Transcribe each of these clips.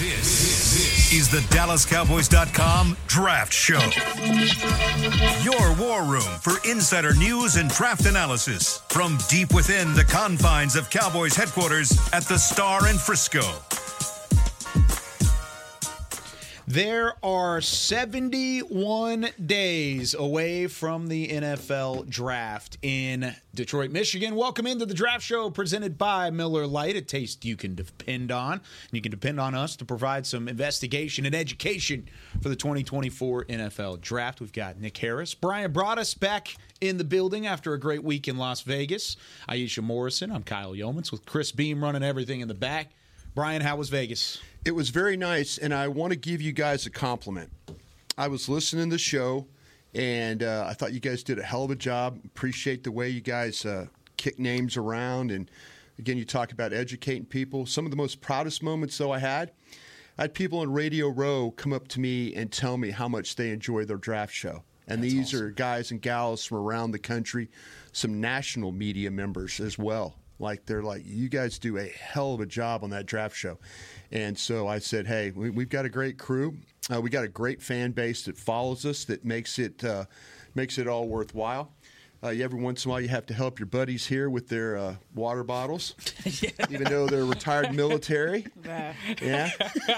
This is the DallasCowboys.com Draft Show. Your war room for insider news and draft analysis from deep within the confines of Cowboys headquarters at the Star in Frisco. There are 71 days away from the NFL draft in Detroit, Michigan. Welcome into the draft show presented by Miller Lite, a taste you can depend on. And you can depend on us to provide some investigation and education for the 2024 NFL draft. We've got Nick Harris, Brian Broaddus back in the building after a great week in Las Vegas. Aisha Morrison, I'm Kyle Yeomans with Chris Beam running everything in the back. Brian, how was Vegas? It was very nice, and I want to give you guys a compliment. I was listening to the show, and uh, I thought you guys did a hell of a job. Appreciate the way you guys uh, kick names around, and again, you talk about educating people. Some of the most proudest moments, though, I had. I had people on Radio Row come up to me and tell me how much they enjoy their draft show. And That's these awesome. are guys and gals from around the country, some national media members as well. Like they're like, you guys do a hell of a job on that draft show. And so I said, hey, we, we've got a great crew. Uh, we got a great fan base that follows us that makes it uh, makes it all worthwhile. Uh, every once in a while, you have to help your buddies here with their uh, water bottles, even though they're retired military. Yeah,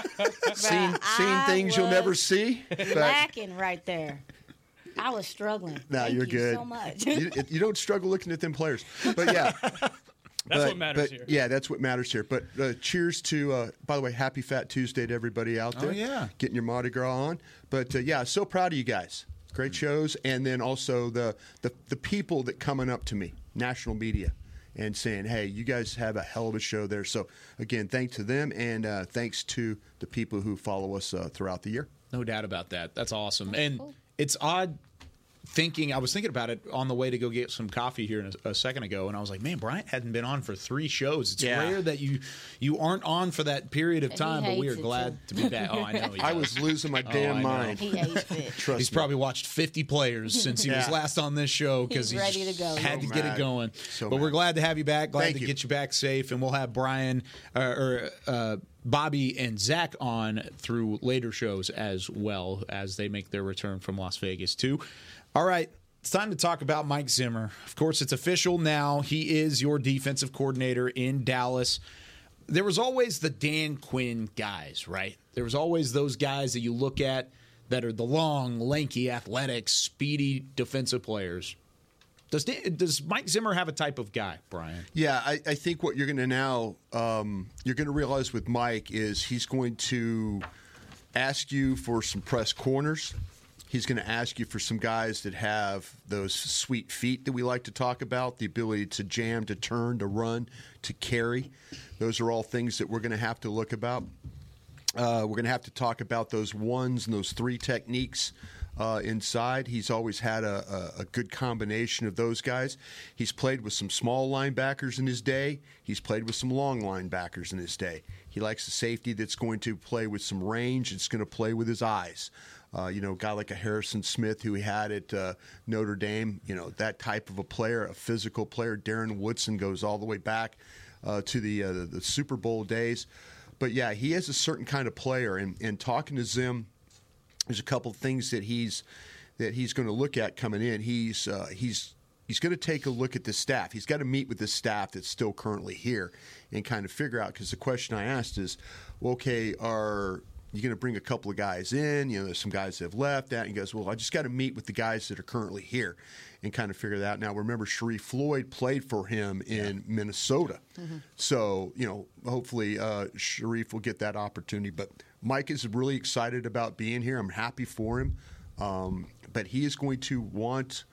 seen seen things you'll never see. But lacking right there. I was struggling. no, Thank you're you good. so much. you, you don't struggle looking at them players, but yeah. That's But- what matters but, here. Yeah, that's what matters here. But uh, cheers to, uh, by the way, happy Fat Tuesday to everybody out there. Oh, yeah. Getting your Mardi Gras on. But uh, yeah, so proud of you guys. Great shows. And then also the, the, the people that coming up to me, national media, and saying, hey, you guys have a hell of a show there. So again, thanks to them and uh, thanks to the people who follow us uh, throughout the year. No doubt about that. That's awesome. And it's odd thinking, I was thinking about it on the way to go get some coffee here a, a second ago, and I was like, man, Bryant hadn't been on for three shows. It's Yeah. rare that you you aren't on for that period of He time, but we are hates it, glad to be back. Oh, I know. I was losing my damn know. mind. he hates it. Trust He's me. probably watched 50 players since he was last on this show because He's ready to go. Had So to get it going. So but we're glad to have you back. Glad Thank to you. get you back safe, and we'll have Brian uh, or uh, Bobby and Zach on through later shows as well as they make their return from Las Vegas too. All right. It's time to talk about Mike Zimmer. Of course, it's official now. He is your defensive coordinator in Dallas there was always the Dan Quinn guys, right? There was always those guys that you look at that are the long, lanky, athletic, speedy defensive players. Does does Mike Zimmer have a type of guy, Brian? Yeah, I, I think what you're going to now um, you're going to realize with Mike is he's going to ask you for some press corners. He's going to ask you for some guys that have those sweet feet that we like to talk about, the ability to jam, to turn, to run, to carry. Those are all things that we're going to have to look about. Uh, we're going to have to talk about those ones and those three techniques uh, inside. He's always had a, a, a good combination of those guys. He's played with some small linebackers in his day. He's played with some long linebackers in his day. He likes a safety that's going to play with some range. It's going to play with his eyes. Uh, you know, a guy like a Harrison Smith who he had at uh, Notre Dame. You know, that type of a player, a physical player. Darren Woodson goes all the way back uh, to the uh, the Super Bowl days. But yeah, he is a certain kind of player, and, and talking to Zim, there's a couple things that he's that he's going to look at coming in. He's uh, he's he's going to take a look at the staff. He's got to meet with the staff that's still currently here and kind of figure out. Because the question I asked is, well, okay, are you going to bring a couple of guys in? You know, there's some guys that have left. That and he goes, well, I just got to meet with the guys that are currently here and kind of figure that out. Now, remember, Sharrif Floyd played for him in Minnesota, so you know, hopefully, uh, Sharif will get that opportunity. But Mike is really excited about being here. I'm happy for him, um, but he is going to want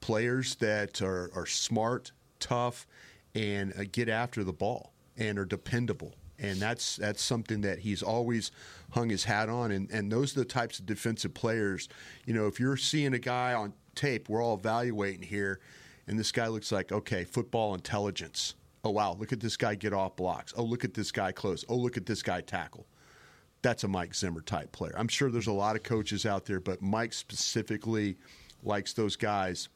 players that are, are smart, tough, and uh, get after the ball and are dependable. And that's that's something that he's always hung his hat on. And, and those are the types of defensive players. You know, if you're seeing a guy on tape, we're all evaluating here, and this guy looks like okay, football intelligence. Oh wow, look at this guy get off blocks. Oh look at this guy close. Oh look at this guy tackle that's a Mike Zimmer type player. I'm sure there's a lot of coaches out there, but Mike specifically likes those guys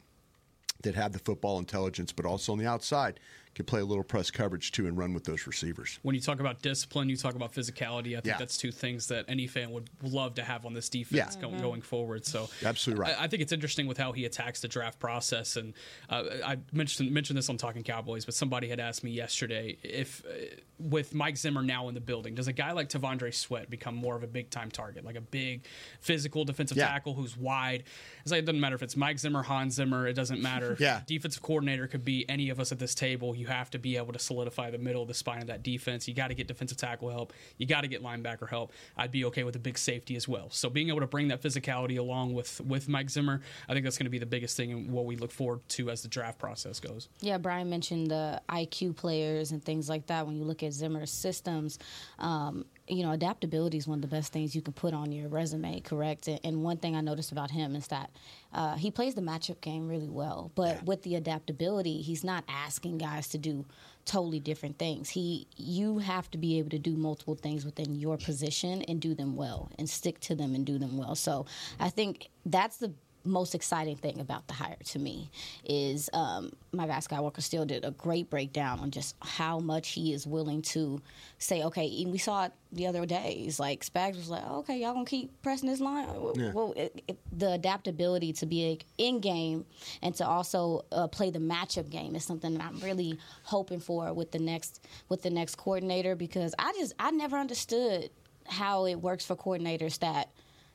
that have the football intelligence, but also on the outside can play a little press coverage too and run with those receivers. When you talk about discipline, you talk about physicality. I think Yeah. that's two things that any fan would love to have on this defense Yeah. go, going forward. So Absolutely right. I, I think it's interesting with how he attacks the draft process. And uh, I mentioned mentioned this on Talking Cowboys, but somebody had asked me yesterday if uh, with Mike Zimmer now in the building, does a guy like T'Vondre Sweat become more of a big time target, like a big physical defensive Yeah. tackle who's wide? It's like it doesn't matter if it's Mike Zimmer, Hans Zimmer. It doesn't matter. Yeah. defensive coordinator could be any of us at this table. You have to be able to solidify the middle of the spine of that defense. You got to get defensive tackle help. You got to get linebacker help. I'd be okay with a big safety as well. So being able to bring that physicality along with with Mike Zimmer, I think that's going to be the biggest thing and what we look forward to as the draft process goes. Yeah, Brian mentioned the IQ players and things like that. When you look at Zimmer's systems, um, you know, adaptability is one of the best things you can put on your resume, correct? And, one thing I noticed about him is that uh, he plays the matchup game really well, but with the adaptability, he's not asking guys to do totally different things. He, you have to be able to do multiple things within your position and do them well, and stick to them and do them well. So I think that's the most exciting thing about the hire to me is um, my guy Skywalker still did a great breakdown on just how much he is willing to say, okay, and we saw it the other days. Like Spags was like, okay, y'all gonna keep pressing this line. Well, Yeah. well it, it, the adaptability to be in game and to also uh, play the matchup game is something that I'm really hoping for with the next with the next coordinator because I just I never understood how it works for coordinators that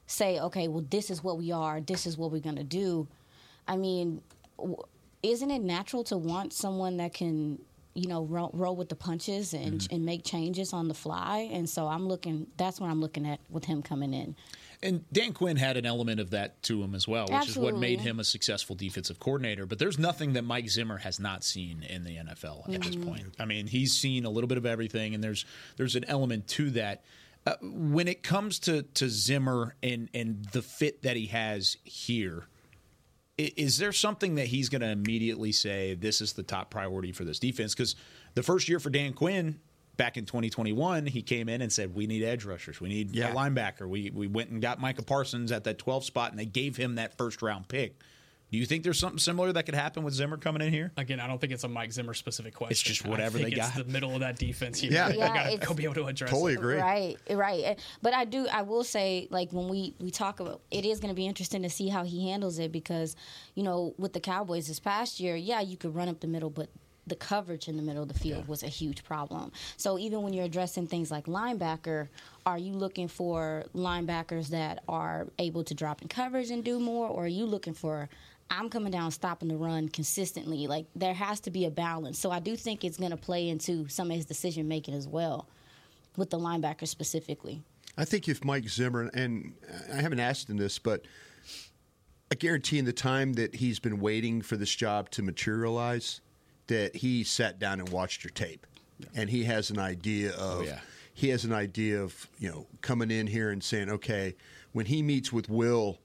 say, okay, well, this is what we are, this is what we're going to do. I mean, w- isn't it natural to want someone that can, you know, roll, roll with the punches and, and make changes on the fly? And so I'm looking, that's what I'm looking at with him coming in. And Dan Quinn had an element of that to him as well, which is what made him a successful defensive coordinator. But there's nothing that Mike Zimmer has not seen in the NFL at this Mm-hmm. point. I mean, he's seen a little bit of everything, and there's there's an element to that. Uh, when it comes to to Zimmer and and the fit that he has here, is, is there something that he's going to immediately say this is the top priority for this defense? Because the first year for Dan Quinn back in 2021, he came in and said we need edge rushers, we need Yeah. a linebacker. We we went and got Micah Parsons at that 12 spot, and they gave him that first round pick. Do you think there's something similar that could happen with Zimmer coming in here? Again, I don't think it's a Mike Zimmer specific question. It's just I whatever think they it's got. the middle of that defense. You, Yeah. you Yeah, gotta it's- go be able to address. Totally it. agree. Right, right. But I do, I will say, like when we we talk about, it is going to be interesting to see how he handles it because, you know, with the Cowboys this past year, yeah, you could run up the middle, but the coverage in the middle of the field was a huge problem. So even when you're addressing things like linebacker, are you looking for linebackers that are able to drop in coverage and do more, or are you looking for I'm coming down, stopping the run consistently. Like there has to be a balance. So I do think it's going to play into some of his decision making as well, with the linebacker specifically. I think if Mike Zimmer, and I haven't asked him this, but I guarantee in the time that he's been waiting for this job to materialize, that he sat down and watched your tape, and he has an idea oh, of. yeah. He has an idea of you know coming in here and saying, okay, when he meets with Will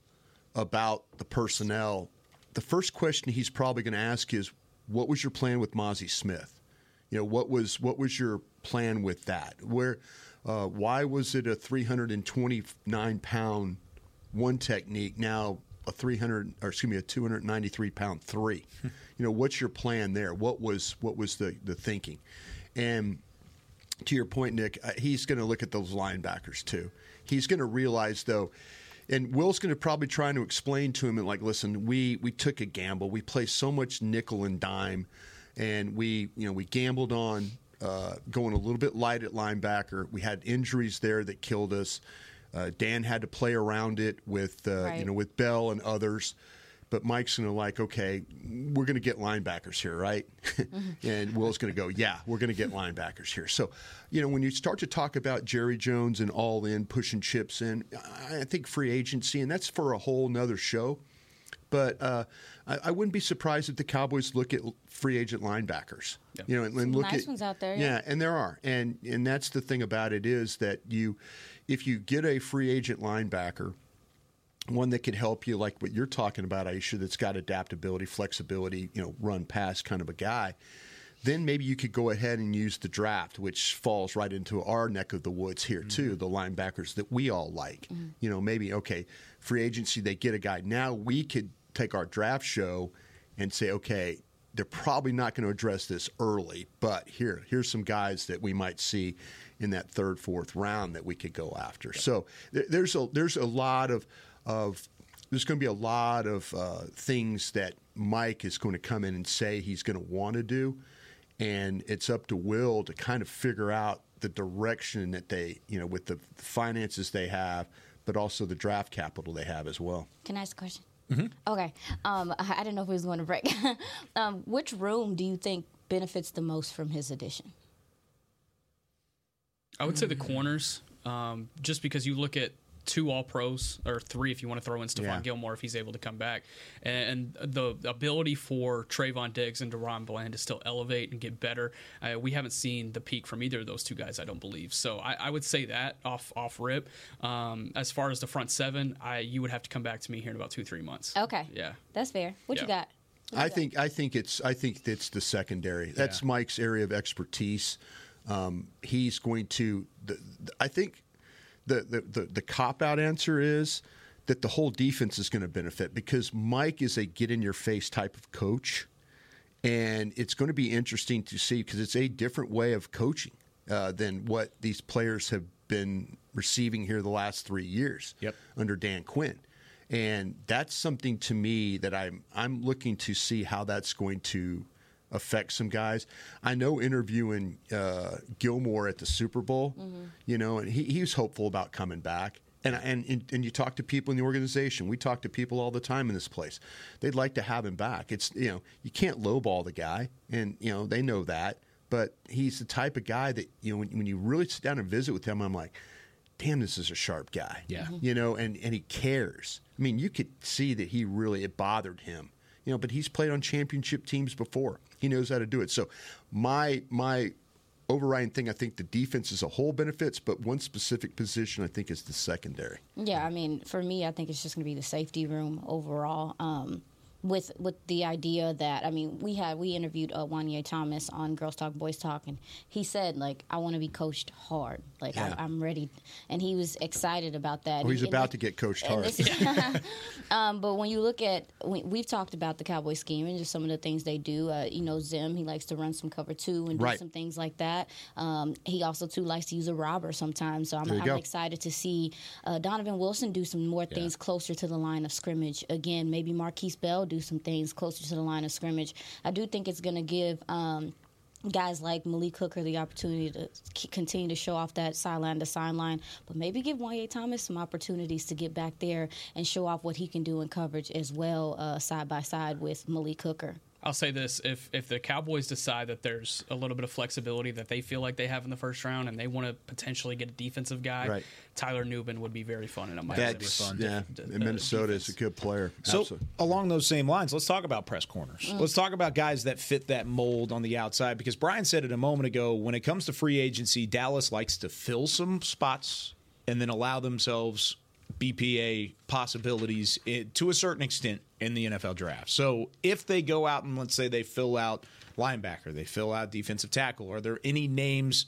about the personnel, the first question he's probably going to ask is, "What was your plan with Mazi Smith? You know, what was what was your plan with that? Where, uh, why was it a 329 pound one technique now a 300 or excuse me a 293 pound three? you know, what's your plan there? What was what was the the thinking? And to your point, Nick, uh, he's going to look at those linebackers too. He's going to realize though, and Will's going to probably try to explain to him and like, listen, we we took a gamble. We play so much nickel and dime, and we you know we gambled on uh, going a little bit light at linebacker. We had injuries there that killed us. Uh, Dan had to play around it with uh, you know with Bell and others. But Mike's going to like, okay, we're going to get linebackers here, right? and Will's going to go, yeah, we're going to get linebackers here. So, you know, when you start to talk about Jerry Jones and all in, pushing chips in, I I think free agency, and that's for a whole nother show. But uh, I, I wouldn't be surprised if the Cowboys look at free agent linebackers. You know, and, and look nice at ones out there, yeah. Yeah, and there are, and and that's the thing about it is that you, if you get a free agent linebacker one that could help you, like what you're talking about, Aisha, that's got adaptability, flexibility, you know, run pass kind of a guy, then maybe you could go ahead and use the draft, which falls right into our neck of the woods here, mm-hmm. too, the linebackers that we all like. Mm-hmm. You know, maybe, okay, free agency, they get a guy. Now we could take our draft show and say, okay, they're probably not going to address this early. But here, here's some guys that we might see in that third, fourth round that we could go after. So there, there's a there's a lot of of there's going to be a lot of uh, things that Mike is going to come in and say he's going to want to do, and it's up to Will to kind of figure out the direction that they, you know, with the finances they have, but also the draft capital they have as well. Can I ask a question? Okay. Um, I I didn't know if we was going to break. um, which room do you think benefits the most from his addition? I would say the corners, um, just because you look at two All Pros or three if you want to throw in Stephon Yeah. Gilmore if he's able to come back, and the ability for Trevon Diggs and DaRon Bland to still elevate and get better. Uh, we haven't seen the peak from either of those two guys, I don't believe. So I, I would say that off off rip. Um, as far as the front seven, I you would have to come back to me here in about two three months. Okay. Yeah. That's fair. What you got? What you I got? think I think it's I think it's the secondary. That's Yeah. Mike's area of expertise. Um, he's going to. The, the- I think the the the, the cop out answer is that the whole defense is going to benefit because Mike is a get in your face type of coach, and it's going to be interesting to see because it's a different way of coaching uh, than what these players have been receiving here the last three years Yep. under Dan Quinn. And that's something to me that I'm I'm looking to see how that's going to affect some guys. I know interviewing uh, Gilmore at the Super Bowl, you know, and he, he was hopeful about coming back. And, and and and you talk to people in the organization. We talk to people all the time in this place. They'd like to have him back. It's you know you can't lowball the guy, and you know they know that. But he's the type of guy that you know when, when you really sit down and visit with him, I'm like, damn, this is a sharp guy. Yeah. Mhm. You know, and, and he cares. I mean, you could see that he really, it bothered him. You know, but he's played on championship teams before. He knows how to do it. So my my overriding thing, I think the defense as a whole benefits, but one specific position I think is the secondary. Yeah, I mean, for me, I think it's just going to be the safety room overall. Um, with with the idea that I mean, we had we interviewed uh, Juanyeh Thomas on Girls Talk Boys Talk, and he said like, "I want to be coached hard. Like Yeah. I, I'm ready," and he was excited about that. Oh, he's And- about and- to get coached hard. this um, but when you look at, we, we've talked about the Cowboy scheme and just some of the things they do. Uh, you know, Zim, he likes to run some cover two and do Right. some things like that. Um, he also too likes to use a robber sometimes. So I'm, I'm excited to see uh, Donovan Wilson do some more things closer to the line of scrimmage. Again, maybe Markquese Bell do some things closer to the line of scrimmage. I do think it's going to give. Um, Guys like Malik Hooker the opportunity to continue to show off that sideline to sideline, but maybe give Juanyeh Thomas some opportunities to get back there and show off what he can do in coverage as well, uh, side by side with Malik Hooker. I'll say this: if if the Cowboys decide that there's a little bit of flexibility that they feel like they have in the first round, and they want to potentially get a defensive guy, Right. Tyler Nubin would be very fun, and it might That's be fun. yeah. D- And uh, Minnesota is a good player. So Absolutely. along those same lines, let's talk about press corners. Mm. Let's talk about guys that fit that mold on the outside because Brian said it a moment ago. When it comes to free agency, Dallas likes to fill some spots and then allow themselves BPA possibilities to a certain extent in the NFL draft. So if they go out and let's say they fill out linebacker, they fill out defensive tackle, are there any names?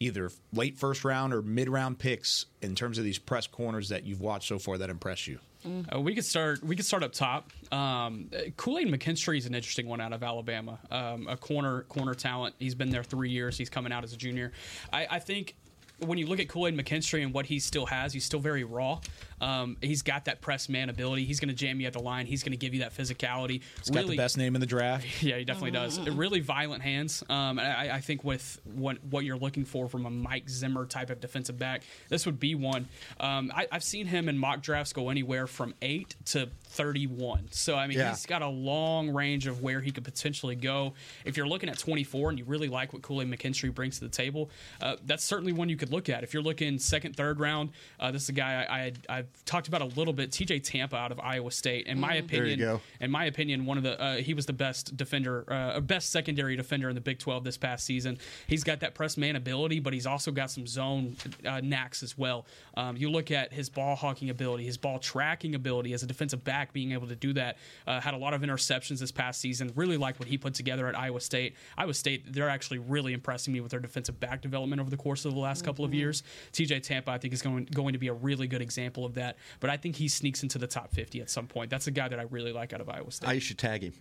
Either late first round or mid round picks in terms of these press corners that you've watched so far that impress you. Uh, we could start. We could start up top. Um, Kool Aid McKinstry is an interesting one out of Alabama. Um, a corner corner talent. He's been there three years. He's coming out as a junior. I, I think when you look at Kool Aid McKinstry and what he still has, he's still very raw. Um, he's got that press man ability. He's going to jam you at the line. He's going to give you that physicality. He's got the best name in the draft. Yeah, he definitely does. Really violent hands. Um, and I, I think with what what you're looking for from a Mike Zimmer type of defensive back, this would be one. Um, I, I've seen him in mock drafts go anywhere from eight to 31. So I mean, Yeah. he's got a long range of where he could potentially go. If you're looking at 24 and you really like what Kool Aid McKinstry brings to the table, uh, that's certainly one you could look at. If you're looking second, third round, uh, this is a guy I, I I've talked about a little bit. T.J. Tampa out of Iowa State. In my you opinion, in my opinion, one of the uh, he was the best defender, uh, best secondary defender in the Big 12 this past season. He's got that press man ability, but he's also got some zone uh, knacks as well. Um, you look at his ball hawking ability, his ball tracking ability as a defensive back, being able to do that. Uh, had a lot of interceptions this past season. Really like what he put together at Iowa State. Iowa State, they're actually really impressing me with their defensive back development over the course of the last couple of years. TJ Tampa, I think, is going going to be a really good example of that. But I think he sneaks into the top 50 at some point. That's a guy that I really like out of Iowa State. I should tag him.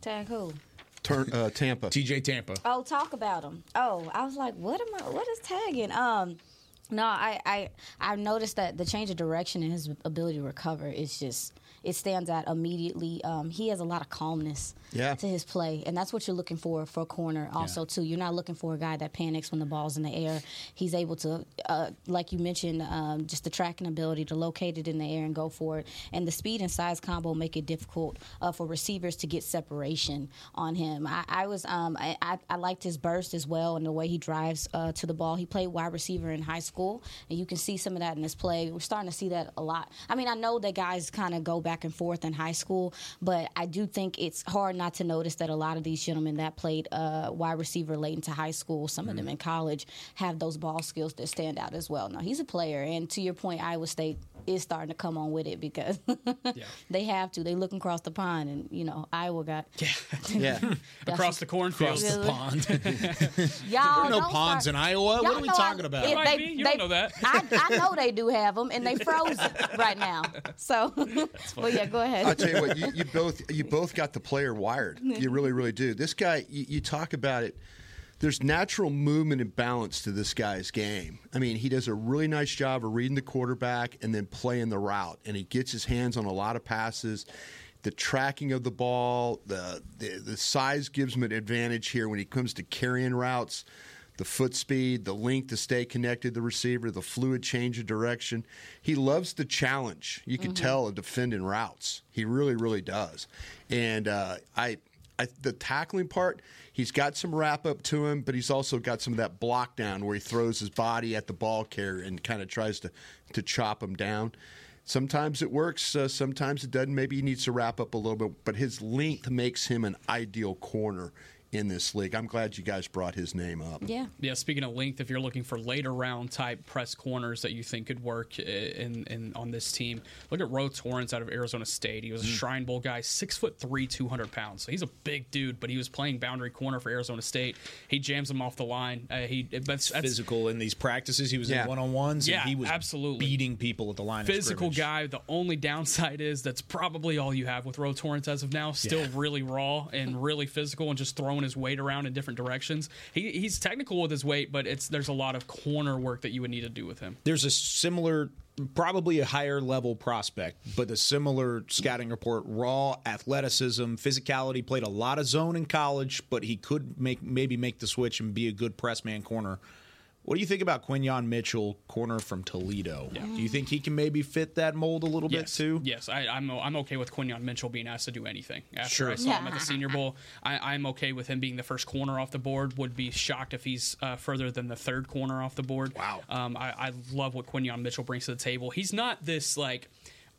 Tag who? Turn, uh, Tampa. TJ Tampa. Oh, talk about him. Oh, I was like, what am I? What is tagging? Um, no, I I I noticed that the change of direction and his ability to recover is just it stands out immediately. Um, he has a lot of calmness Yeah. to his play, and that's what you're looking for for a corner. Also, too, you're not looking for a guy that panics when the ball's in the air. He's able to, uh, like you mentioned, um, just the tracking ability to locate it in the air and go for it, and the speed and size combo make it difficult uh, for receivers to get separation on him. I, I was um, I, I, I liked his burst as well and the way he drives uh, to the ball. He played wide receiver in high school, and you can see some of that in his play. We're starting to see that a lot. I mean, I know that guys kind of go back and forth in high school, but I do think it's hard not to notice that a lot of these gentlemen that played uh, wide receiver late into high school, some of them in college, have those ball skills that stand out as well. Now he's a player, and to your point, Iowa State is starting to come on with it because they have to. They looking across the pond, and you know Iowa got yeah. yeah. Across the cornfield. Across the Really? pond. y'all. There are no ponds start- in Iowa. What Y'all are we talking I- about? it- Might be. You don't know that. I, I know they do have them, and they frozen right now. So, well, yeah, go ahead. I'll tell you what, you, you both you both got the player wired. You really, really do. This guy, you, you talk about it. There's natural movement and balance to this guy's game. I mean, he does a really nice job of reading the quarterback and then playing the route, and he gets his hands on a lot of passes. The tracking of the ball, the the, the size gives him an advantage here when he comes to carrying routes the foot speed, the length to stay connected to the receiver, the fluid change of direction. He loves the challenge. You can tell of defending routes. He really, really does. And uh, I, I, the tackling part, he's got some wrap up to him, but he's also got some of that block down where he throws his body at the ball carrier and kind of tries to to chop him down. Sometimes it works. Uh, sometimes it doesn't. Maybe he needs to wrap up a little bit, but his length makes him an ideal corner in this league. I'm glad you guys brought his name up. yeah. Yeah, speaking of length, if you're looking for later round type press corners that you think could work in, in on this team, look at Ro Torrence out of Arizona State. He was a Shrine Bowl guy, six foot three, two hundred pounds. So he's a big dude, but he was playing boundary corner for Arizona State. He jams them off the line. Uh, he that's, that's Physical in these practices. He was Yeah. in one on ones. Yeah, he was absolutely. beating people at the line. physical of guy. The only downside is that's probably all you have with Ro Torrence as of now. Still Yeah. really raw and really physical and just throwing his weight around in different directions. He, he's technical with his weight, but it's there's a lot of corner work that you would need to do with him. There's a similar, probably a higher level prospect, but a similar scouting report. Raw athleticism, physicality. Played a lot of zone in college, but he could make maybe make the switch and be a good press man corner. What do you think about Quinyon Mitchell, corner from Toledo? Do you think he can maybe fit that mold a little bit too? yes, I, I'm I'm okay with Quinyon Mitchell being asked to do anything. After Sure. I saw him at the Senior Bowl, I, I'm okay with him being the first corner off the board. Would be shocked if he's uh, further than the third corner off the board. Wow. Um, I, I love what Quinyon Mitchell brings to the table. He's not this like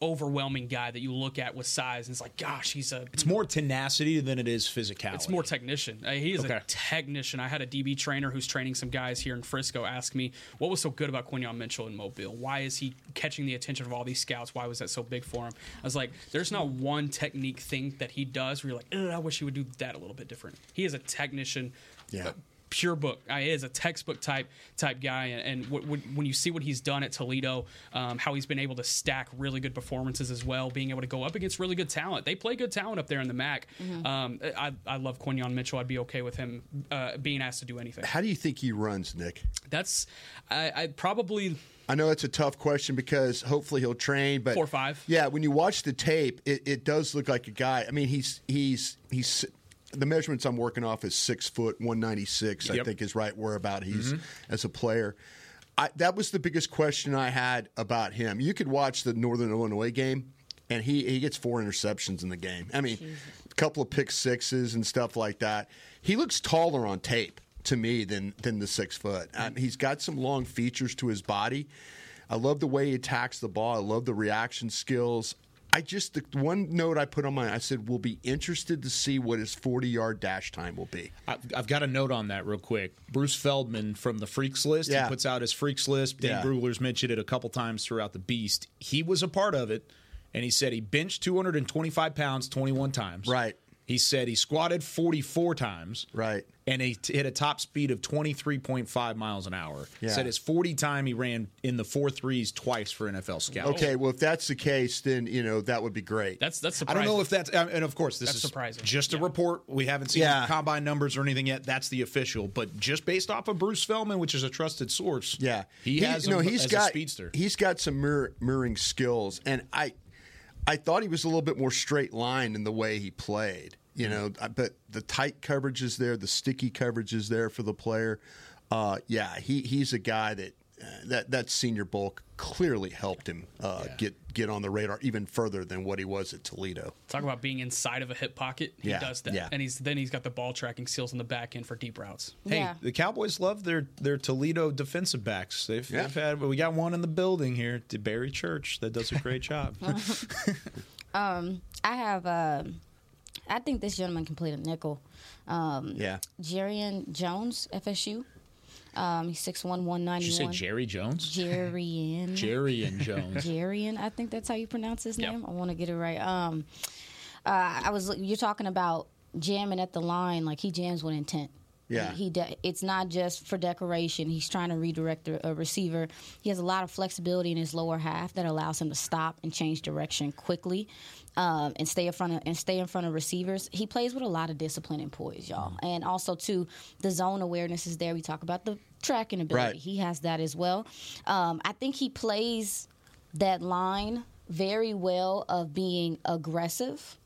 overwhelming guy that you look at with size and it's like, gosh, he's a It's more tenacity than it is physicality. it's more technician. Uh, he is Okay. a technician. I had a DB trainer who's training some guys here in Frisco ask me, what was so good about Quinyon Mitchell in Mobile? Why is he catching the attention of all these scouts? Why was that so big for him? I was like, there's not one technique thing that he does where you're like, I wish he would do that a little bit different. He is a technician. Yeah. Pure book. He is a textbook type type guy, and, and w- w- when you see what he's done at Toledo, um, how he's been able to stack really good performances as well, being able to go up against really good talent. They play good talent up there in the MAC. Um, I, I love Quinyon Mitchell. I'd be okay with him uh, being asked to do anything. How do you think he runs, Nick? That's I, I probably I know it's a tough question because hopefully he'll train, but Four or five. Yeah, when you watch the tape, it, it does look like a guy. I mean, he's he's he's the measurements I'm working off is six foot one ninety six. I think is right where about he's as a player. I, that was the biggest question I had about him. You could watch the Northern Illinois game, and he he gets four interceptions in the game. I mean, a couple of pick sixes and stuff like that. He looks taller on tape to me than than the six foot. Um, he's got some long features to his body. I love the way he attacks the ball. I love the reaction skills. I just the one note I put on my I said we'll be interested to see what his 40 yard dash time will be. I've, I've got a note on that real quick. Bruce Feldman from the Freaks list. Yeah. He puts out his Freaks list. Dane Yeah. Brugler's mentioned it a couple times throughout the Beast. He was a part of it, and he said he benched 225 pounds 21 times. Right. He said he squatted 44 times. Right. And he t- hit a top speed of 23.5 miles an hour. Yeah. Said his 40 time he ran in the four threes twice for NFL scouts. Okay, well, if that's the case, then you know that would be great. That's that's I don't know if that's, and of course, this That's is surprising. just a Yeah. report. We haven't seen Yeah. combine numbers or anything yet. That's the official. But just based off of Bruce Feldman, which is a trusted source, yeah, he, has no, him he's as got a speedster. he's got some mirror, mirroring skills, and I, I thought he was a little bit more straight line in the way he played. You know, but the tight coverage is there, the sticky coverage is there for the player. Uh, yeah, he he's a guy that that that Senior Bowl clearly helped him uh, get get on the radar even further than what he was at Toledo. Talk about being inside of a hip pocket. He Yeah, does that, yeah. and he's then he's got the ball tracking skills on the back end for deep routes. Hey, Yeah. the Cowboys love their their Toledo defensive backs. They've, Yeah. they've had we got one in the building here, to Barry Church, that does a great job. I have. um I think this gentleman can play the nickel. Um, Yeah, Jarrian Jones, FSU. Um, he's six one one Did you say. Jerry Jones? Jarrian. Jerry and Jones. Jarrian, I think that's how you pronounce his Yep. name. I want to get it right. Um, uh, I was you're talking about jamming at the line, like he jams with intent. Yeah. he, he de- it's not just for decoration. He's trying to redirect a, a receiver. He has a lot of flexibility in his lower half that allows him to stop and change direction quickly, um, and stay in front of and stay in front of receivers. He plays with a lot of discipline and poise, y'all, Mm-hmm. and also too the zone awareness is there. We talk about the tracking ability. Right. He has that as well. Um, I think he plays that line very well of being aggressive,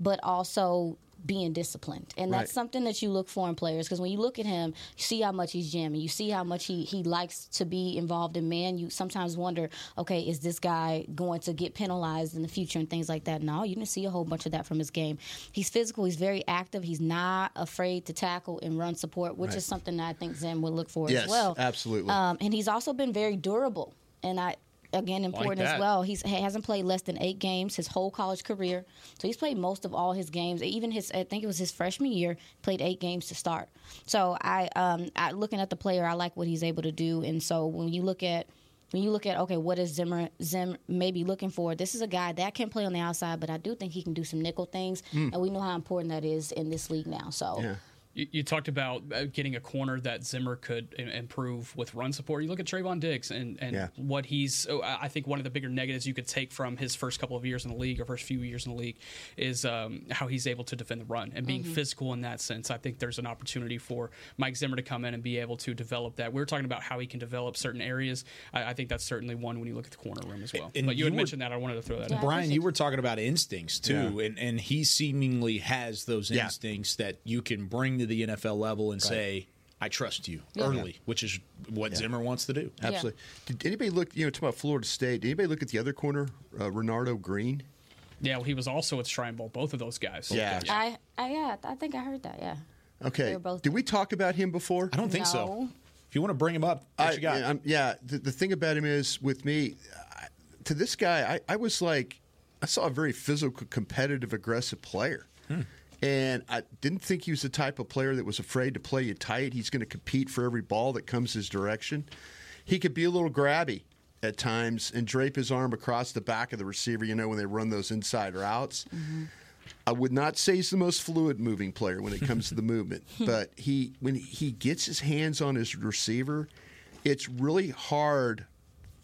but also being disciplined. And that's Right. something that you look for in players because when you look at him, you see how much he's jamming, you see how much he, he likes to be involved in man. You sometimes wonder, okay, is this guy going to get penalized in the future and things like that? No, you didn't see a whole bunch of that from his game. He's physical, he's very active, he's not afraid to tackle and run support, which Right. is something that I think Zim would look for Yes, as well. absolutely. Um, and he's also been very durable. And I again important as well. He's he hasn't played less than eight games his whole college career. So he's played most of all his games. Even his I think it was his freshman year played eight games to start. So I um I, looking at the player, I like what he's able to do. And so when you look at when you look at okay, what is Zimmer Zim maybe looking for? This is a guy that can play on the outside, but I do think he can do some nickel things, and we know how important that is in this league now. So yeah. You, you talked about uh, getting a corner that Zimmer could improve with run support. You look at Trevon Diggs and, and Yeah. what he's. I I think one of the bigger negatives you could take from his first couple of years in the league or first few years in the league is um, how he's able to defend the run and being physical in that sense. I think there's an opportunity for Mike Zimmer to come in and be able to develop that. We were talking about how he can develop certain areas. I, I think that's certainly one when you look at the corner room as well. And but you, you had were- mentioned that. I wanted to throw that Yeah. in. Brian, you you. were talking about instincts too, Yeah. and and he seemingly has those Yeah. instincts that you can bring to the NFL level and say, "I trust you" early, which is what Zimmer wants to do. Absolutely. Did anybody look? You know, talking about Florida State. Did anybody look at the other corner, uh, Renardo Green? Yeah, well, he was also at Shrine Bowl. Both of those guys. Yeah. I, I yeah, I think I heard that. Yeah. Okay. They both- Did we talk about him before? I don't think so. If you want to bring him up, what I, you got? I'm- yeah. The, the thing about him is, with me, I, to this guy, I, I was like, I saw a very physical, competitive, aggressive player. And I didn't think he was the type of player that was afraid to play you tight. He's going to compete for every ball that comes his direction. He could be a little grabby at times and drape his arm across the back of the receiver, you know, when they run those inside routes. I would not say he's the most fluid moving player when it comes to the movement, but he when he gets his hands on his receiver, it's really hard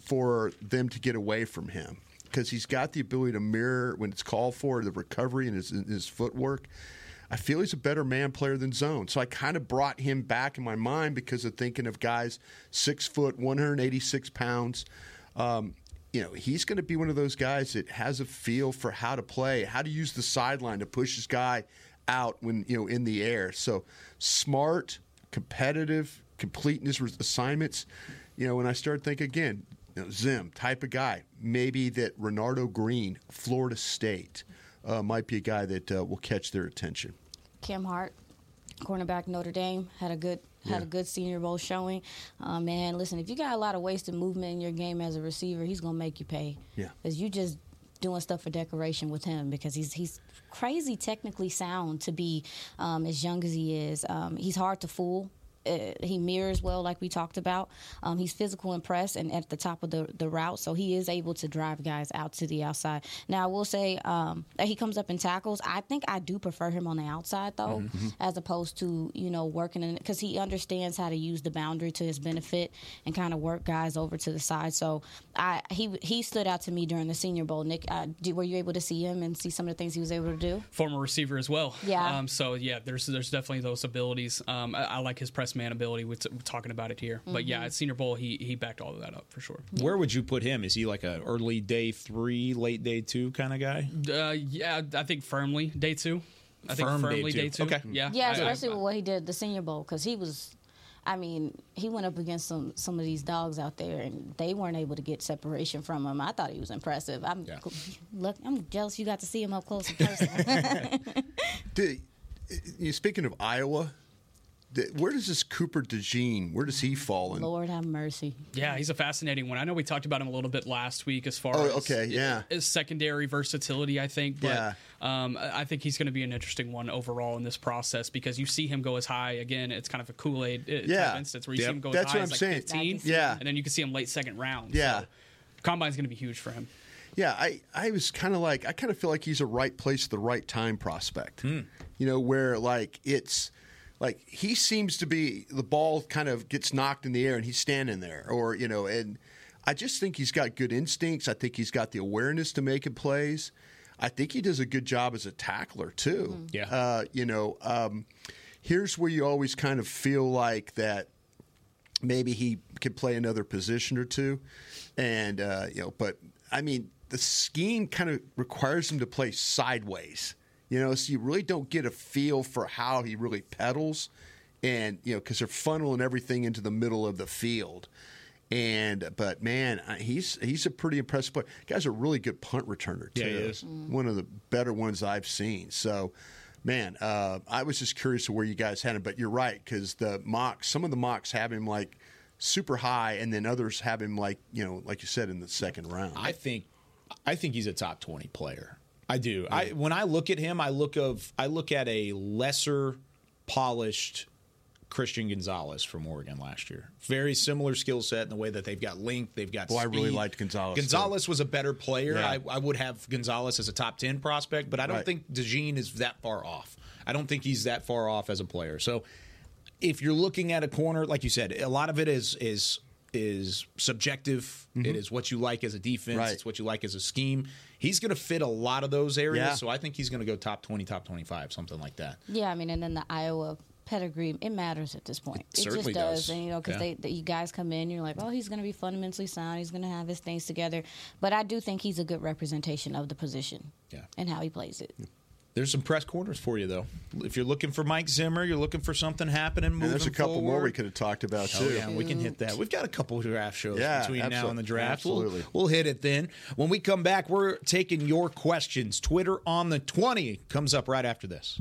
for them to get away from him because he's got the ability to mirror when it's called for the recovery and his, his footwork. I feel he's a better man player than zone, so I kind of brought him back in my mind because of thinking of guys six foot, 186 pounds. Um, you know, he's going to be one of those guys that has a feel for how to play, how to use the sideline to push his guy out when you know in the air. So smart, competitive, complete in his assignments. You know, when I started thinking again, you know, Zim type of guy, maybe that Renardo Green, Florida State, uh, might be a guy that uh, will catch their attention. Cam Hart, cornerback Notre Dame, had a good had Yeah. a good Senior Bowl showing. Uh, man, listen, if you got a lot of wasted movement in your game as a receiver, he's gonna make you pay. Yeah. because you just doing stuff for decoration with him because he's he's crazy technically sound to be um, as young as he is. Um, he's hard to fool. Uh, he mirrors well, like we talked about. Um, he's physical and press, and at the top of the the route, so he is able to drive guys out to the outside. Now, I will say um, that he comes up in tackles. I think I do prefer him on the outside though, Mm-hmm. as opposed to you know working in because he understands how to use the boundary to his benefit and kind of work guys over to the side. So I he he stood out to me during the Senior Bowl. Nick, uh, do, were you able to see him and see some of the things he was able to do? former receiver as well. Yeah. Um, so yeah, there's there's definitely those abilities. Um, I, I like his press man ability. We're, t- we're talking about it here, but yeah, at Senior Bowl, he he backed all of that up for sure. Where would you put him? Is he like a early day three, late day two kind of guy? Uh, yeah, I think firmly day two. I think Firm day firmly two. day two. Okay. Yeah. Yeah, I- I- especially with what he did the Senior Bowl because he was. I mean, he went up against some some of these dogs out there, and they weren't able to get separation from him. I thought he was impressive. I'm Yeah. look, I'm jealous you got to see him up close in person. Did, you speaking of Iowa, the, where does this Cooper DeJean? Where does he fall in? Lord have mercy. Yeah, he's a fascinating one. I know we talked about him a little bit last week as far Oh, as okay, yeah. his secondary versatility. I think, but Yeah. um, I I think he's going to be an interesting one overall in this process because you see him go as high again. It's kind of a Kool Aid uh, Yeah. instance where you Yep. see him go That's as high what as I'm like saying. 15, Yeah. and then you can see him late second round. Yeah. so combine's going to be huge for him. Yeah, I, I was kind of like I kind of feel like he's a right place at the right time prospect. You know, where like it's like he seems to be the ball kind of gets knocked in the air and he's standing there, or you know, and I just think he's got good instincts. I think he's got the awareness to making plays. I think he does a good job as a tackler too. Yeah. uh, you know, um, here's where you always kind of feel like that maybe he could play another position or two, and uh, you know, but I mean, the scheme kind of requires him to play sideways, you know, so you really don't get a feel for how he really pedals, and you know, because they're funneling everything into the middle of the field. And but man, he's he's a pretty impressive player. Guy's a really good punt returner too. Yeah, he is. One of the better ones I've seen. So, man, uh, I was just curious to where you guys had him, but you're right because the mocks, some of the mocks have him like super high, and then others have him like you know, like you said in the second round. I think I think he's a top 20 player. I do. I when I look at him, I look of I look at a lesser polished Christian Gonzalez from Oregon last year. Very similar skill set in the way that they've got length, they've got Boy, I really liked Gonzalez, too. Gonzalez was a better player. Yeah. I, I would have Gonzalez as a top 10 prospect, but I don't Right. think DeJean is that far off. I don't think he's that far off as a player. So if you're looking at a corner, like you said, a lot of it is is is subjective. It is what you like as a defense. Mm-hmm. Right. It's what you like as a scheme. He's going to fit a lot of those areas. Yeah. So I think he's going to go top twenty, top twenty five, something like that. Yeah, I mean, and then the Iowa pedigree, it matters at this point. It, certainly just does. does. And, you know, because Yeah. they, the, you guys come in, you're like, oh, he's going to be fundamentally sound. He's going to have his things together. But I do think he's a good representation of the position Yeah. and how he plays it. There's some press corners for you though. If you're looking for Mike Zimmer, you're looking for something happening. Moving and there's a couple more we could have talked about Oh, too. yeah, we can hit that. We've got a couple of draft shows Yeah, between now and the draft. We'll- We'll, hit it then. When we come back, we're taking your questions. Twitter on the 20 comes up right after this.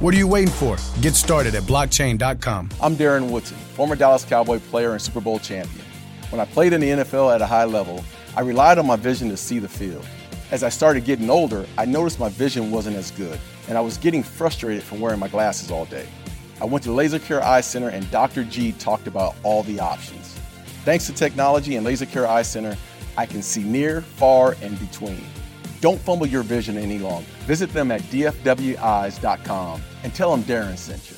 What are you waiting for? Get started at blockchain.com. I'm Darren Woodson, former Dallas Cowboy player and Super Bowl champion. When I played in the NFL at a high level, I relied on my vision to see the field. As I started getting older, I noticed my vision wasn't as good, and I was getting frustrated from wearing my glasses all day. I went to Laser Care Eye Center, and Dr. G talked about all the options. Thanks to technology and Laser Care Eye Center, I can see near, far, and between. Don't fumble your vision any longer. Visit them at dfwis.com and tell them Darren sent you.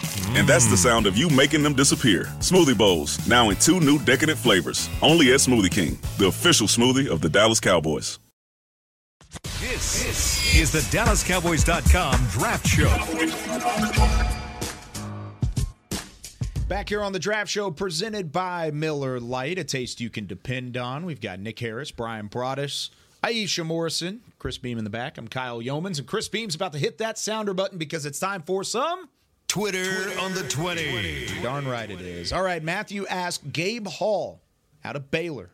And that's the sound of you making them disappear. Smoothie Bowls, now in two new decadent flavors. Only at Smoothie King, the official smoothie of the Dallas Cowboys. This, this is the DallasCowboys.com Draft Show. Back here on the draft show presented by Miller Lite, a taste you can depend on. We've got Nick Harris, Brian Broaddus, Aisha Morrison, Chris Beam in the back. I'm Kyle Yeomans, and Chris Beam's about to hit that sounder button because it's time for some Twitter, Twitter on the 20. Darn right it is. All right, Matthew asked Gabe Hall out of Baylor.